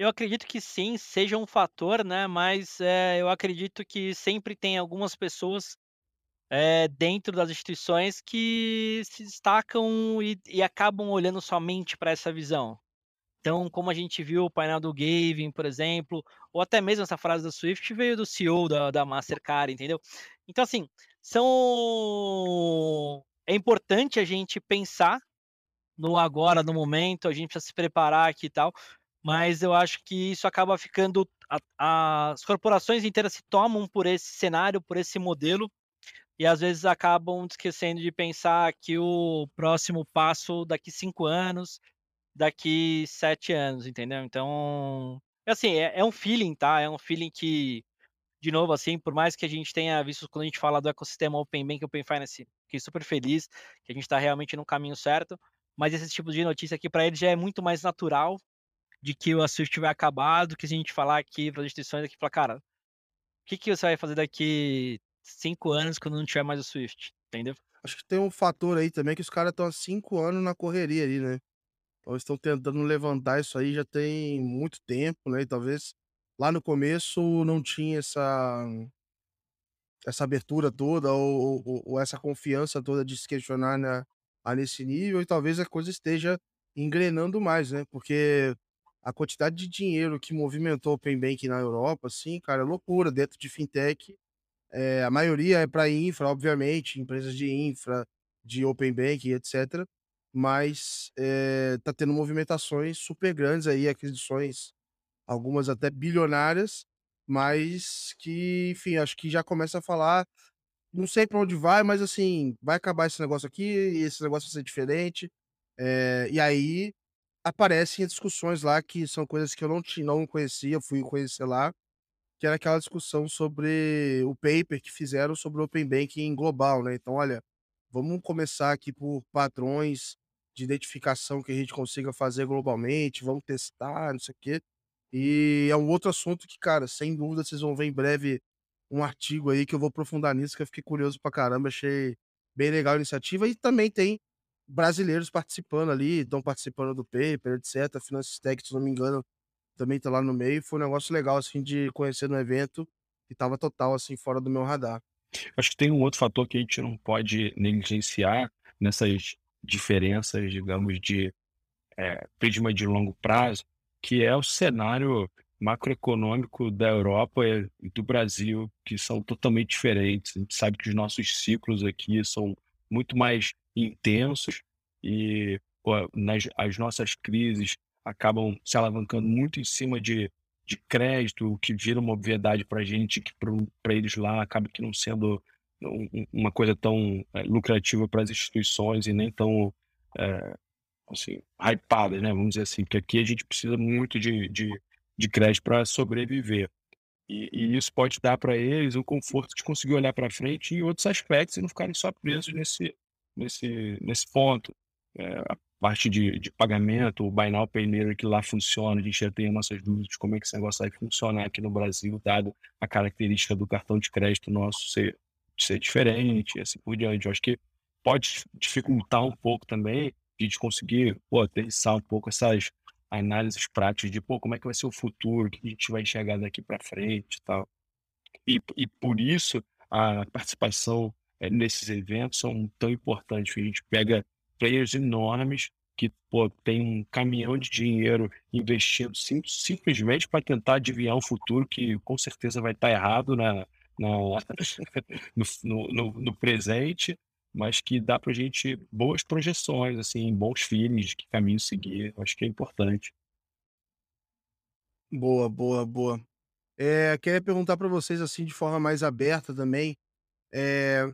Eu acredito que sim, seja um fator, né? Mas é, eu acredito que sempre tem algumas pessoas é, dentro das instituições que se destacam e, e acabam olhando somente para essa visão. Então, como a gente viu o painel do Gavin, por exemplo, ou até mesmo essa frase da Swift veio do CEO da, da Mastercard, entendeu? Então, assim, são. É importante a gente pensar no agora, no momento, a gente precisa se preparar aqui e tal, mas eu acho que isso acaba ficando. A, a, as corporações inteiras se tomam por esse cenário, por esse modelo, e às vezes acabam esquecendo de pensar que o próximo passo daqui cinco anos, daqui sete anos, entendeu? Então, assim, é, é um feeling, tá? É um feeling que de novo, assim, por mais que a gente tenha visto quando a gente fala do ecossistema Open Bank, Open Finance, fiquei super feliz que a gente está realmente no caminho certo, mas esse tipo de notícia aqui para eles já é muito mais natural de que o Swift vai acabar do que a gente falar aqui para as instituições aqui, falar, cara, o que, que você vai fazer daqui cinco anos quando não tiver mais o Swift, entendeu? Acho que tem um fator aí também que os caras estão há cinco anos na correria ali, né? Então estão tentando levantar isso aí já tem muito tempo, né? E talvez lá no começo não tinha essa essa abertura toda ou, ou, ou essa confiança toda de se questionar né, a nesse nível e talvez a coisa esteja engrenando mais, né? Porque a quantidade de dinheiro que movimentou o Open Bank na Europa, assim, cara, é loucura dentro de fintech. É, a maioria é para infra, obviamente, empresas de infra, de Open Bank, etc. Mas é, tá tendo movimentações super grandes aí, aquisições algumas até bilionárias, mas que, enfim, acho que já começa a falar, não sei para onde vai, mas assim, vai acabar esse negócio aqui, esse negócio vai ser diferente. É, e aí aparecem discussões lá que são coisas que eu não, tinha, não conhecia, fui conhecer lá, que era aquela discussão sobre o paper que fizeram sobre o Open Banking global, né? Então, olha, vamos começar aqui por padrões de identificação que a gente consiga fazer globalmente, vamos testar, não sei o quê. E é um outro assunto que, cara, sem dúvida vocês vão ver em breve um artigo aí que eu vou aprofundar nisso, que eu fiquei curioso pra caramba, achei bem legal a iniciativa. E também tem brasileiros participando ali, estão participando do paper, etc. A Finance Tech, se não me engano, também tá lá no meio. Foi um negócio legal, assim, de conhecer no evento e tava total, assim, fora do meu radar. Acho que tem um outro fator que a gente não pode negligenciar nessas diferenças, digamos, de é, prisma de longo prazo, que é o cenário macroeconômico da Europa e do Brasil, que são totalmente diferentes. A gente sabe que os nossos ciclos aqui são muito mais intensos e pô, nas, as nossas crises acabam se alavancando muito em cima de, de crédito, o que vira uma obviedade para a gente, que para eles lá acaba que não sendo uma coisa tão é, lucrativa para as instituições e nem tão é, assim, hypadas, né? Vamos dizer assim, porque aqui a gente precisa muito de, de, de crédito para sobreviver. E, e, isso pode dar para eles o conforto de conseguir olhar para frente em outros aspectos e não ficarem só presos nesse, nesse, nesse ponto. É, a parte de, de pagamento, o Buy Now que lá funciona, a gente já tem as nossas dúvidas de como é que esse negócio vai funcionar aqui no Brasil, dado a característica do cartão de crédito nosso ser, ser diferente e assim por diante. Eu acho que pode dificultar um pouco também a gente conseguir pô, aterrissar um pouco essas análises práticas de pô, como é que vai ser o futuro, o que a gente vai enxergar daqui para frente e tal. E, e por isso a participação é, nesses eventos são tão importantes. A gente pega players enormes que pô, tem um caminhão de dinheiro investindo sim, simplesmente para tentar adivinhar um futuro que com certeza vai estar errado na, na no, no, no, presente mas que dá para a gente boas projeções, assim, bons feelings de que caminho seguir. Acho que é importante. Boa, boa, boa. É, queria perguntar para vocês, assim, de forma mais aberta também, é,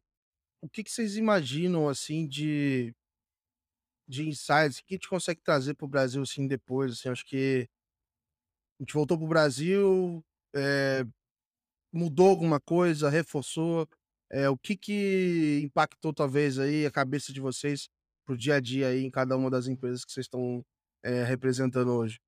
o que, que vocês imaginam, assim, de, de insights, o que a gente consegue trazer para o Brasil, assim, depois, assim, acho que a gente voltou para o Brasil, é, mudou alguma coisa, reforçou, é, o que que impactou talvez aí a cabeça de vocês pro dia a dia aí em cada uma das empresas que vocês estão é, representando hoje?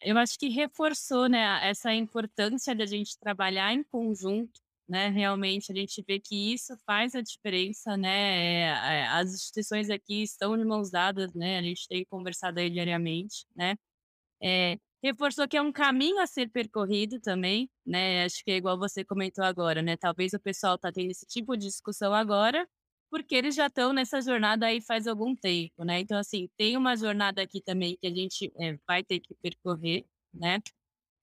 Eu acho que reforçou, né, essa importância da gente trabalhar em conjunto, né? Realmente a gente vê que isso faz a diferença, né? É, as instituições aqui estão de mãos dadas, né? A gente tem conversado aí diariamente, né? É, Reforçou que é um caminho a ser percorrido também, né, acho que é igual você comentou agora, né, talvez o pessoal tá tendo esse tipo de discussão agora, porque eles já estão nessa jornada aí faz algum tempo, né, então assim, tem uma jornada aqui também que a gente, eh, vai ter que percorrer, né.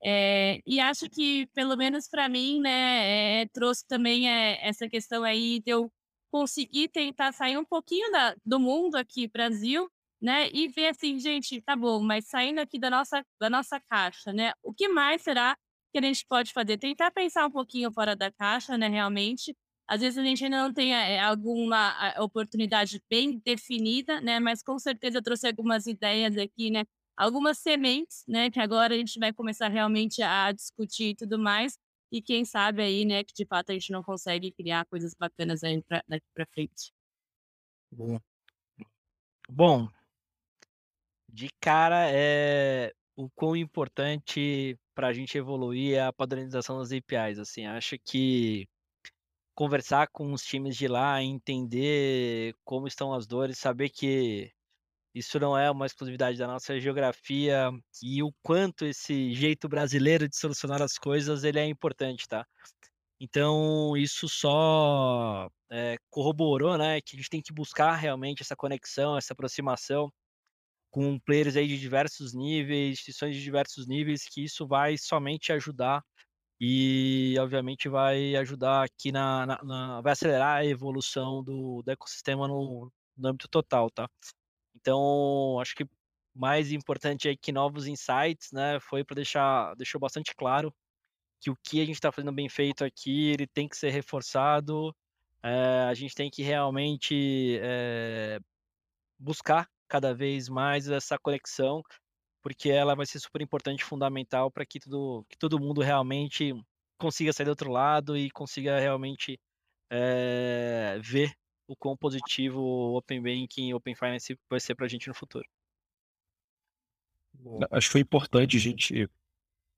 Eh, e acho que pelo menos para mim, né, eh, trouxe também, eh, essa questão aí de eu conseguir tentar sair um pouquinho da, do mundo aqui, Brasil, né? E ver assim, gente, tá bom, mas saindo aqui da nossa, da nossa caixa, né? O que mais será que a gente pode fazer? Tentar pensar um pouquinho fora da caixa, né? Realmente. Às vezes a gente ainda não tem é, alguma oportunidade bem definida, né? Mas com certeza eu trouxe algumas ideias aqui, né? Algumas sementes, né? Que agora a gente vai começar realmente a discutir e tudo mais. E quem sabe aí, né, que de fato a gente não consegue criar coisas bacanas aí pra, daqui para frente. Boa. Bom, de cara é o quão importante para a gente evoluir é a padronização das APIs. Assim, acho que conversar com os times de lá, entender como estão as dores, saber que isso não é uma exclusividade da nossa geografia e o quanto esse jeito brasileiro de solucionar as coisas ele é importante, tá? Então isso só é, corroborou, né, que a gente tem que buscar realmente essa conexão, essa aproximação com players aí de diversos níveis, instituições de diversos níveis, que isso vai somente ajudar e obviamente vai ajudar aqui na, na, na vai acelerar a evolução do, do ecossistema no, no âmbito total, tá? Então, acho que mais importante é que novos insights, né, foi para deixar, deixou bastante claro que o que a gente está fazendo bem feito aqui, ele tem que ser reforçado, é, a gente tem que realmente é, buscar cada vez mais essa conexão, porque ela vai ser super importante, fundamental para que, tudo, que todo mundo realmente consiga sair do outro lado e consiga realmente é, ver o quão positivo o Open Banking e Open Finance vai ser para a gente no futuro. Acho que foi importante a gente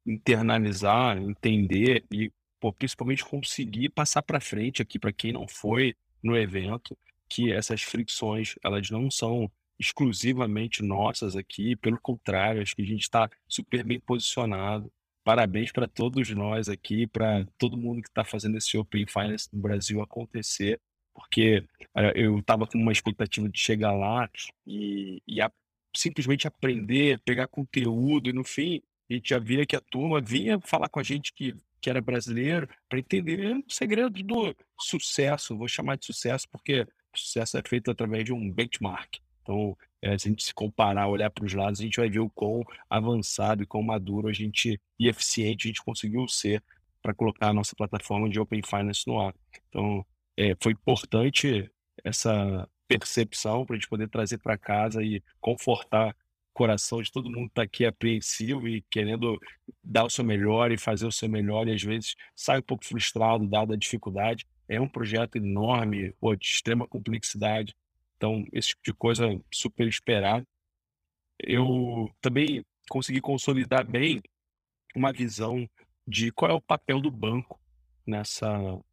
internalizar, entender e pô, principalmente conseguir passar para frente aqui para quem não foi no evento que essas fricções elas não são exclusivamente nossas aqui, pelo contrário, acho que a gente está super bem posicionado. Parabéns para todos nós aqui, para todo mundo que está fazendo esse Open Finance no Brasil acontecer porque eh, eu estava com uma expectativa de chegar lá e, e a, simplesmente aprender, pegar conteúdo, e no fim a gente já via que a turma vinha falar com a gente que, que era brasileiro para entender o segredo do sucesso, vou chamar de sucesso, porque sucesso é feito através de um benchmark. Então, é, se a gente se comparar, olhar para os lados, a gente vai ver o quão avançado e quão maduro a gente e eficiente a gente conseguiu ser para colocar a nossa plataforma de Open Finance no ar. Então, é, foi importante essa percepção para a gente poder trazer para casa e confortar o coração de todo mundo que está aqui apreensivo e querendo dar o seu melhor e fazer o seu melhor e às vezes sai um pouco frustrado dada a dificuldade. É um projeto enorme, pô, de extrema complexidade, então esse tipo de coisa super esperado. Eu também consegui consolidar bem uma visão de qual é o papel do banco nessa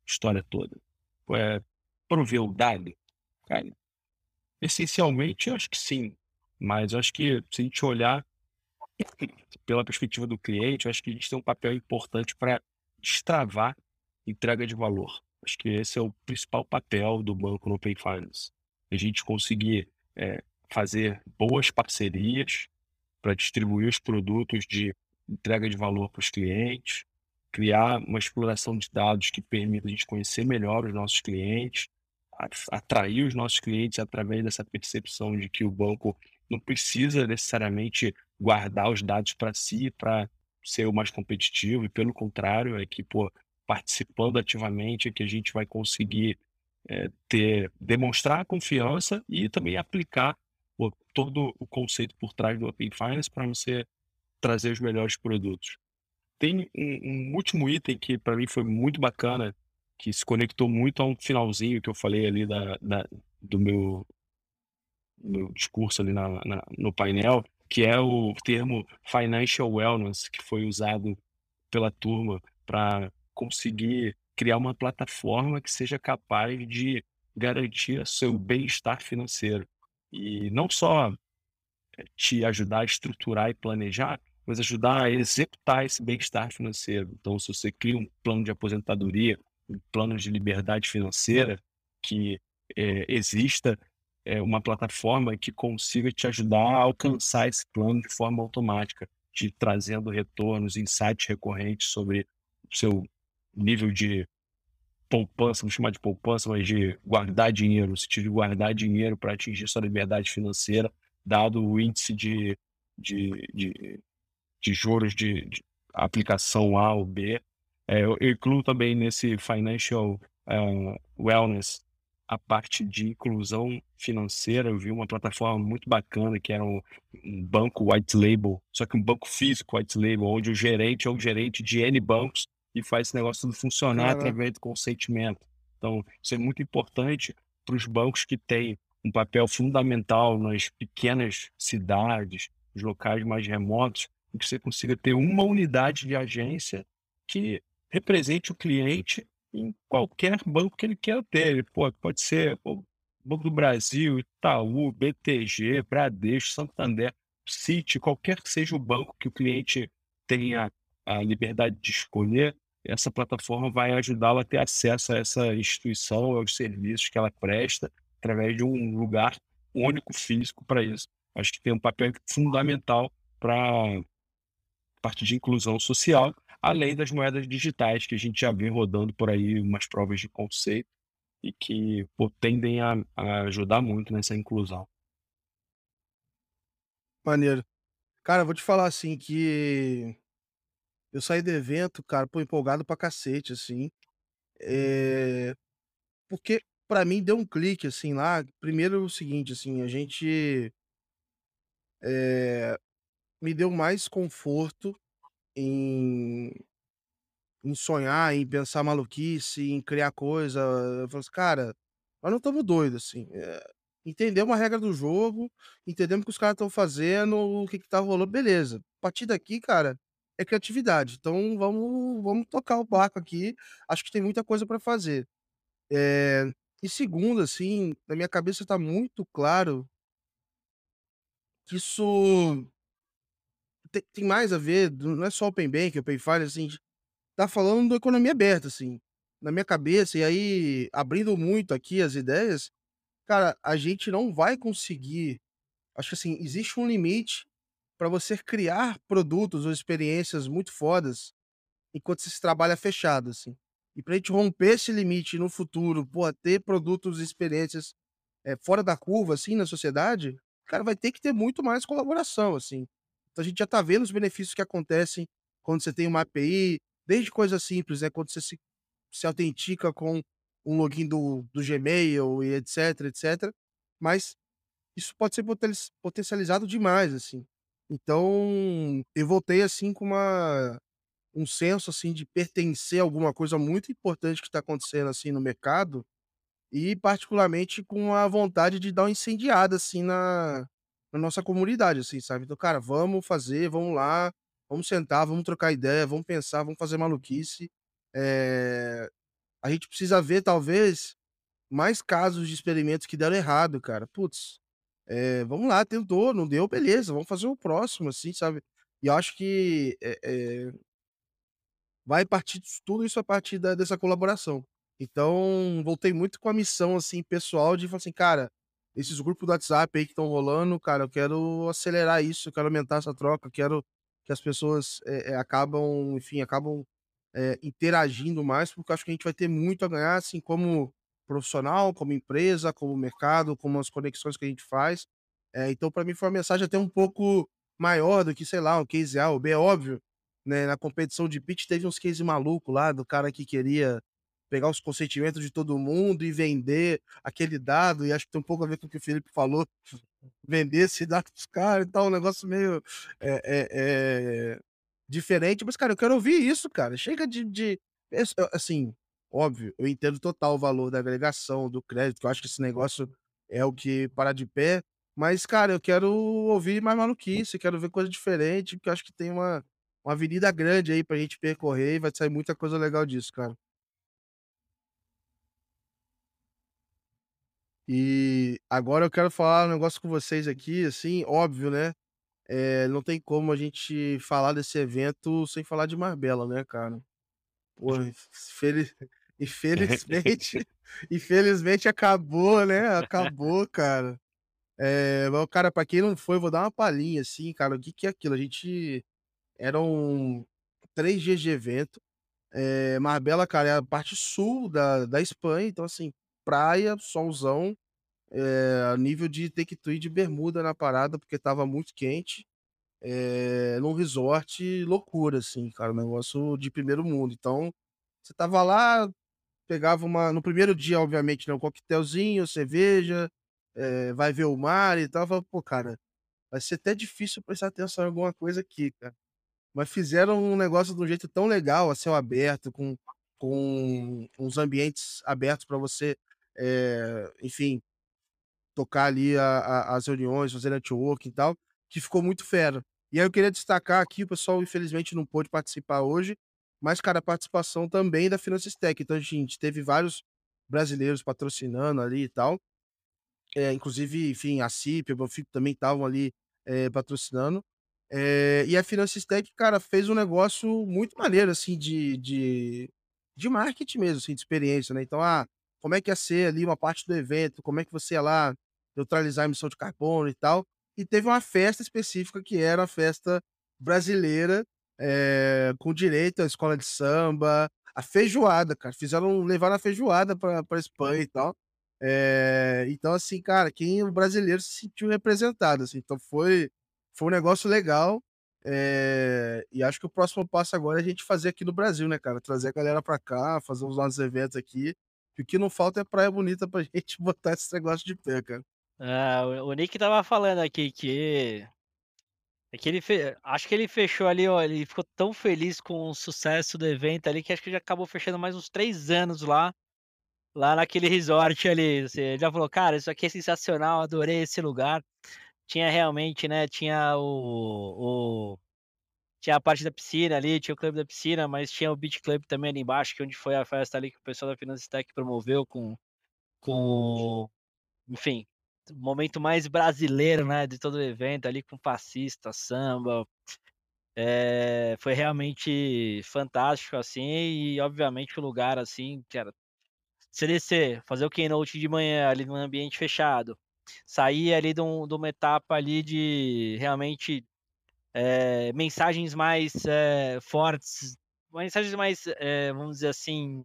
história toda é, prover o dado? Cara, essencialmente, eu acho que sim. Mas eu acho que se a gente olhar pela perspectiva do cliente, eu acho que a gente tem um papel importante para destravar entrega de valor. Acho que esse é o principal papel do banco no Pay Finance. A gente conseguir é, fazer boas parcerias para distribuir os produtos de entrega de valor para os clientes, criar uma exploração de dados que permita a gente conhecer melhor os nossos clientes, atrair os nossos clientes através dessa percepção de que o banco não precisa necessariamente guardar os dados para si para ser o mais competitivo, e pelo contrário, é que pô, participando ativamente é que a gente vai conseguir é, ter demonstrar a confiança e também aplicar pô, todo o conceito por trás do Open Finance para você trazer os melhores produtos. Tem um, um último item que para mim foi muito bacana, que se conectou muito a um finalzinho que eu falei ali da, da do meu, meu discurso ali na, na, no painel, que é o termo financial wellness, que foi usado pela turma para conseguir criar uma plataforma que seja capaz de garantir seu bem-estar financeiro. E não só te ajudar a estruturar e planejar, mas ajudar a executar esse bem-estar financeiro. Então, se você cria um plano de aposentadoria, um plano de liberdade financeira, que é, exista é, uma plataforma que consiga te ajudar a alcançar esse plano de forma automática, te trazendo retornos, insights recorrentes sobre o seu nível de poupança, vamos chamar de poupança, mas de guardar dinheiro, no sentido de guardar dinheiro para atingir sua liberdade financeira, dado o índice de, de, de, de juros de, de, aplicação A ou B. É, eu, incluo também nesse financial uh, wellness a parte de inclusão financeira. Eu vi uma plataforma muito bacana que era um, um, banco white label, só que um banco físico white label, onde o gerente é um gerente de N bancos e faz esse negócio tudo funcionar Caraca. através do consentimento. Então, isso é muito importante para os bancos que têm um papel fundamental nas pequenas cidades, os locais mais remotos, em que você consiga ter uma unidade de agência que represente o cliente em qualquer banco que ele queira ter. Pô, pode ser pô, Banco do Brasil, Itaú, BTG, Bradesco, Santander, Citi, qualquer que seja o banco que o cliente tenha a liberdade de escolher, essa plataforma vai ajudá-lo a ter acesso a essa instituição, aos serviços que ela presta, através de um lugar único físico para isso. Acho que tem um papel fundamental para parte de inclusão social, além das moedas digitais que a gente já vê rodando por aí umas provas de conceito e que pô, tendem a, a ajudar muito nessa inclusão. Maneiro. Cara, vou te falar assim que eu saí do evento, cara, pô, empolgado pra cacete, assim. É... Porque pra mim deu um clique, assim, lá. Primeiro o seguinte, assim, a gente. É... Me deu mais conforto em, em sonhar, em pensar maluquice, em criar coisa. Eu falei assim, cara, nós não estamos doidos, assim. É... Entendemos uma regra do jogo, entendemos o que os caras estão fazendo, o que, que tá rolando, beleza. A partir daqui, cara, é criatividade. Então vamos, vamos tocar o barco aqui. Acho que tem muita coisa para fazer. É, e segundo, assim, na minha cabeça está muito claro que isso tem, tem, mais a ver, não é só Open Bank, Open File, assim, tá falando da economia aberta, assim, na minha cabeça, e aí, abrindo muito aqui as ideias, cara, a gente não vai conseguir, acho que assim, existe um limite para você criar produtos ou experiências muito fodas enquanto você trabalha fechado, assim. E pra gente romper esse limite no futuro, pô, ter produtos e experiências é, fora da curva, assim, na sociedade, cara, vai ter que ter muito mais colaboração, assim. Então a gente já tá vendo os benefícios que acontecem quando você tem uma API, desde coisas simples, né? Quando você se, se autentica com um login do, do Gmail e etc, etc. Mas isso pode ser potencializado demais, assim. Então, eu voltei assim com uma um senso assim de pertencer a alguma coisa muito importante que está acontecendo assim no mercado e particularmente com a vontade de dar uma incendiada assim na, na nossa comunidade, assim, sabe? Então, cara, vamos fazer, vamos lá, vamos sentar, vamos trocar ideia, vamos pensar, vamos fazer maluquice. É... A gente precisa ver, talvez, mais casos de experimentos que deram errado, cara. Putz, é, vamos lá, tentou, não deu, beleza, vamos fazer o próximo, assim, sabe? E eu acho que é, é, vai partir tudo isso a partir da, dessa colaboração. Então, voltei muito com a missão, assim, pessoal, de falar assim, cara, esses grupos do WhatsApp aí que estão rolando, cara, eu quero acelerar isso, eu quero aumentar essa troca, quero que as pessoas é, acabam, enfim, acabam interagindo mais, porque acho que a gente vai ter muito a ganhar, assim, como profissional, como empresa, como mercado, como as conexões que a gente faz. É, então, para mim, foi uma mensagem até um pouco maior do que, sei lá, o case A ou B. É óbvio, né? Na competição de pitch teve uns cases malucos lá do cara que queria pegar os consentimentos de todo mundo e vender aquele dado, e acho que tem um pouco a ver com o que o Felipe falou, vender esse dado dos caras e tal, um negócio meio é, é, é, diferente. Mas, cara, eu quero ouvir isso, cara. Chega de, de assim, Óbvio, eu entendo total o valor da agregação, do crédito, eu acho que esse negócio é o que para de pé. Mas, cara, eu quero ouvir mais maluquice, quero ver coisa diferente, porque eu acho que tem uma, uma avenida grande aí pra gente percorrer e vai sair muita coisa legal disso, cara. E agora eu quero falar um negócio com vocês aqui, assim, óbvio, né? É, não tem como a gente falar desse evento sem falar de Marbella, né, cara? Pô, feliz, Infelizmente, infelizmente acabou, né? Acabou, cara. É, mas, cara, pra quem não foi, vou dar uma palhinha, assim, cara. O que, que é aquilo? A gente. Eram três dias de evento. É, Marbella, cara, é a parte sul da, da Espanha, então assim, praia, solzão, é, nível de que ir de bermuda na parada, porque tava muito quente. É, num resort, loucura, assim, cara, negócio de primeiro mundo. Então, você tava lá, pegava uma. No primeiro dia, obviamente, né, um coquetelzinho, cerveja, é, vai ver o mar e tal. Fala, Pô, cara, vai ser até difícil prestar atenção em alguma coisa aqui, cara. Mas fizeram um negócio de um jeito tão legal, a céu aberto, com, com uns ambientes abertos para você, é, enfim, tocar ali a, a, as reuniões, fazer network e tal, que ficou muito fera. E aí eu queria destacar aqui, o pessoal infelizmente não pôde participar hoje, mas, cara, a participação também da Finanças Tech. Então, a gente teve vários brasileiros patrocinando ali e tal. É, inclusive, enfim, a CIP, o Banfico também estavam ali é, patrocinando. É, e a Finanças Tech, cara, fez um negócio muito maneiro, assim, de, de, de marketing mesmo, assim, de experiência, né? Então, ah, como é que ia ser ali uma parte do evento, como é que você ia lá neutralizar a emissão de carbono e tal. E teve uma festa específica que era a festa brasileira, é, com direito à escola de samba, a feijoada, cara. Fizeram levar a feijoada para a Espanha e tal. É, então, assim, cara, quem o brasileiro se sentiu representado, assim, então foi, foi um negócio legal. É, e acho que o próximo passo agora é a gente fazer aqui no Brasil, né, cara? Trazer a galera para cá, fazer os nossos eventos aqui. O que não falta é praia bonita pra gente botar esse negócio de pé, cara. É, o Nick tava falando aqui que. É que ele fe... Acho que ele fechou ali, ó. Ele ficou tão feliz com o sucesso do evento ali que acho que já acabou fechando mais uns três anos lá. Lá naquele resort ali. Assim, ele já falou, cara, isso aqui é sensacional, adorei esse lugar. Tinha realmente, né? Tinha o, o. Tinha a parte da piscina ali, tinha o clube da piscina, mas tinha o Beach Club também ali embaixo, que é onde foi a festa ali que o pessoal da Finance Tech promoveu com, com enfim, o momento mais brasileiro, né, de todo o evento ali com fascista, samba. É, foi realmente fantástico, assim, e obviamente o lugar, assim, que era CDC, fazer o keynote de manhã ali num ambiente fechado, sair ali de, um, de uma etapa ali de realmente é, mensagens mais é, fortes, mensagens mais, é, vamos dizer assim,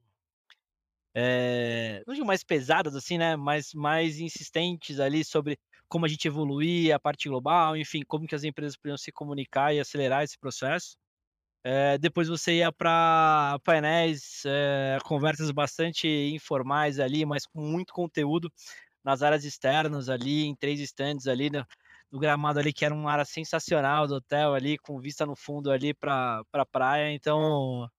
não digo mais pesadas assim, né, mas mais insistentes ali sobre como a gente evoluir a parte global, enfim, como que as empresas podiam se comunicar e acelerar esse processo. É, depois você ia para painéis, é, conversas bastante informais ali, mas com muito conteúdo nas áreas externas ali, em três stands ali no, no gramado ali, que era uma área sensacional do hotel ali, com vista no fundo ali para pra praia. Então,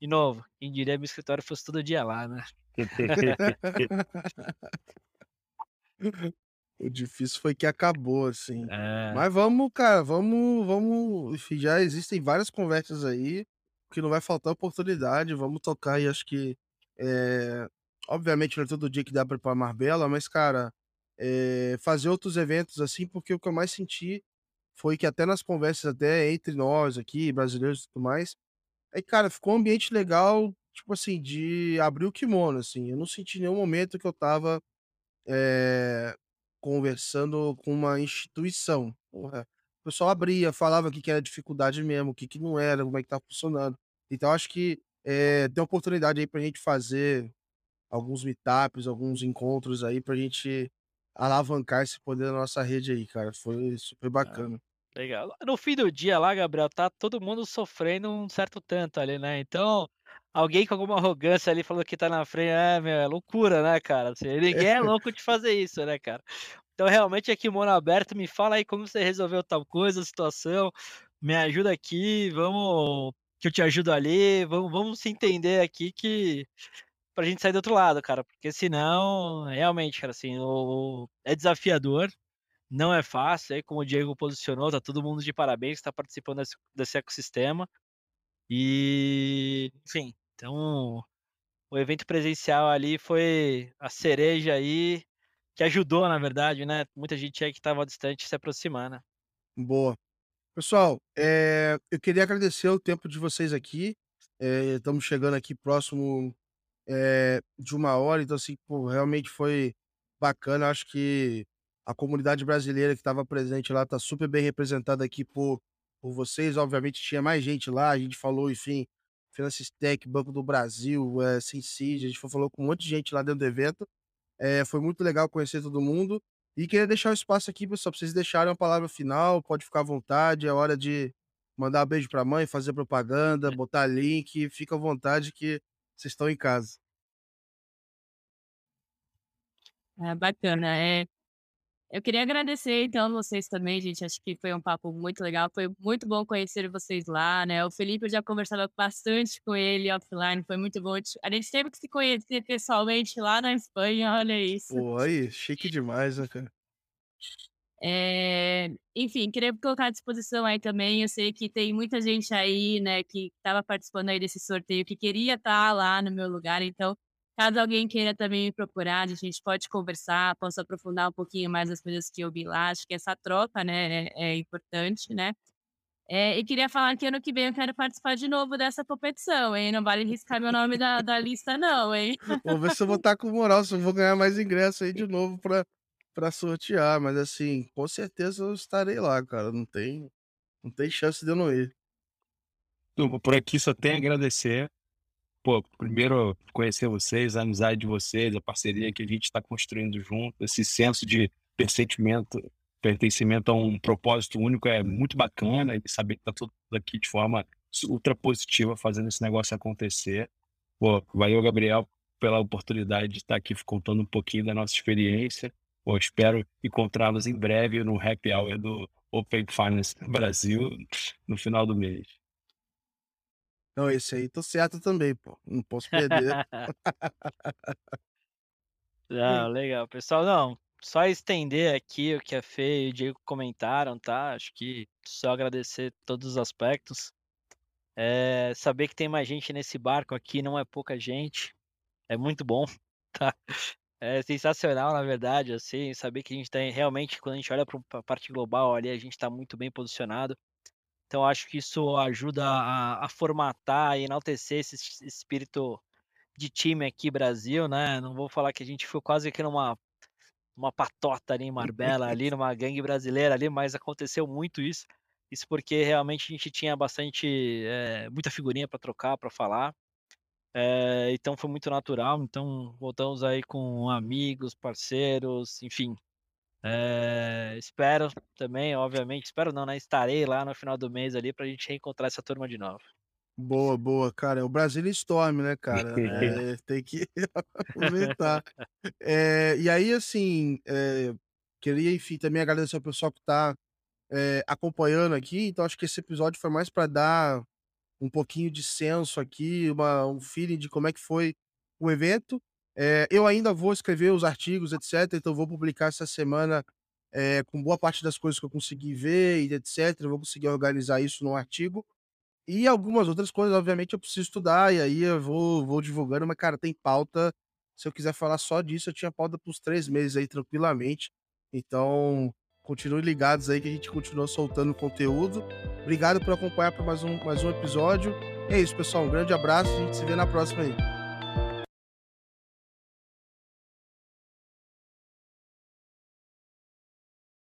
de novo, quem diria meu escritório fosse todo dia lá, né? o difícil foi que acabou, assim. É. Mas vamos, cara, vamos, vamos. Já existem várias conversas aí, que não vai faltar oportunidade. Vamos tocar e acho que. É... Obviamente não é todo dia que dá pra ir pra Marbella, mas, cara, é... fazer outros eventos assim, porque o que eu mais senti foi que até nas conversas até entre nós aqui, brasileiros e tudo mais, Aí, cara, ficou um ambiente legal, tipo assim, de abrir o kimono, assim. Eu não senti nenhum momento que eu tava eh, conversando com uma instituição. Porra, o pessoal abria, falava o que que era dificuldade mesmo, o que que não era, como é que tá funcionando. Então acho que eh, tem oportunidade aí pra gente fazer alguns meetups, alguns encontros aí pra gente alavancar esse poder da nossa rede aí, cara. Foi super É. bacana. Legal. No fim do dia lá, Gabriel, tá todo mundo sofrendo um certo tanto ali, né? Então, alguém com alguma arrogância ali falou que tá na frente, é, meu, é loucura, né, cara? Assim, ninguém é louco de fazer isso, né, cara? Então, realmente, aqui, mono aberto, me fala aí como você resolveu tal coisa, situação, me ajuda aqui, vamos, que eu te ajudo ali, vamos, vamos se entender aqui que pra gente sair do outro lado, cara, porque senão, realmente, cara, assim, o, é desafiador, não é fácil, aí como o Diego posicionou, tá todo mundo de parabéns que está participando desse, desse ecossistema. E, enfim, então o evento presencial ali foi a cereja aí que ajudou, na verdade, né? Muita gente aí que estava distante se aproximar, né? Boa. Pessoal, eh, eu queria agradecer o tempo de vocês aqui. Eh, estamos chegando aqui próximo, eh, de uma hora, então, assim, pô, realmente foi bacana. Acho que a comunidade brasileira que estava presente lá está super bem representada aqui por, por vocês. Obviamente, tinha mais gente lá, a gente falou, enfim, Finances Tech, Banco do Brasil, é, a gente falou com um monte de gente lá dentro do evento. É, foi muito legal conhecer todo mundo. E queria deixar o espaço aqui, pessoal, para vocês deixarem uma palavra final, pode ficar à vontade, é hora de mandar um beijo para a mãe, fazer propaganda, botar link, fica à vontade que vocês estão em casa. É, bacana. É, eu queria agradecer, então, vocês também, gente. Acho que foi um papo muito legal. Foi muito bom conhecer vocês lá, né? O Felipe, eu já conversava bastante com ele offline, foi muito bom. A gente teve que se conhecer pessoalmente lá na Espanha, olha isso. Pô, aí, chique demais, né, cara? É, enfim, queria colocar à disposição aí também. Eu sei que tem muita gente aí, né, que estava participando aí desse sorteio, que queria estar tá lá no meu lugar. Então, Caso alguém queira também me procurar, a gente pode conversar, posso aprofundar um pouquinho mais as coisas que eu vi lá. Acho que essa troca, né, é, é importante, né? É, e queria falar que ano que vem eu quero participar de novo dessa competição, hein? Não vale riscar meu nome da, da lista, não, hein? Vou ver se eu vou estar com moral, se eu vou ganhar mais ingresso aí de novo para para sortear, mas assim, com certeza eu estarei lá, cara. Não tem, não tem chance de eu não ir. Por aqui só tem a agradecer pô, primeiro conhecer vocês, a amizade de vocês, a parceria que a gente está construindo junto, esse senso de pertencimento, pertencimento a um propósito único é muito bacana e saber que está tudo aqui de forma ultra positiva fazendo esse negócio acontecer. Pô, valeu, Gabriel, pela oportunidade de estar aqui contando um pouquinho da nossa experiência. Pô, espero encontrá-los em breve no Happy Hour do Open Finance Brasil no final do mês. Não, esse aí tô certo também, pô. Não posso perder. Não, legal. Pessoal, não, só estender aqui o que a Fê e o Diego comentaram, tá? Acho que só agradecer todos os aspectos. É, saber que tem mais gente nesse barco aqui não é pouca gente. É muito bom, tá? É sensacional, na verdade, assim, saber que a gente tem realmente, quando a gente olha para a parte global ali, a gente está muito bem posicionado. Então acho que isso ajuda a, a formatar e enaltecer esse espírito de time aqui Brasil, né? Não vou falar que a gente ficou quase que numa uma patota ali em Marbella, ali numa gangue brasileira ali, mas aconteceu muito isso. Isso porque realmente a gente tinha bastante, é, muita figurinha para trocar, para falar. É, então foi muito natural. Então voltamos aí com amigos, parceiros, enfim, é, espero também, obviamente, espero não, né? Estarei lá no final do mês ali pra gente reencontrar essa turma de novo. Boa, boa, cara. É o Brasil Storm, né, cara? É, tem que aproveitar. É, e aí, assim, é, queria, enfim, também agradecer ao pessoal que tá acompanhando aqui. Então, acho que esse episódio foi mais para dar um pouquinho de senso aqui, uma, um feeling de como é que foi o evento. É, eu ainda vou escrever os artigos, etc. Então, vou publicar essa semana é, com boa parte das coisas que eu consegui ver e etc. Vou conseguir organizar isso num artigo. E algumas outras coisas, obviamente, eu preciso estudar, e aí eu vou, vou divulgando, mas, cara, tem pauta. Se eu quiser falar só disso, eu tinha pauta para os três meses aí, tranquilamente. Então, continuem ligados aí que a gente continua soltando conteúdo. Obrigado por acompanhar para mais um, mais um episódio. É isso, pessoal. Um grande abraço a gente se vê na próxima aí.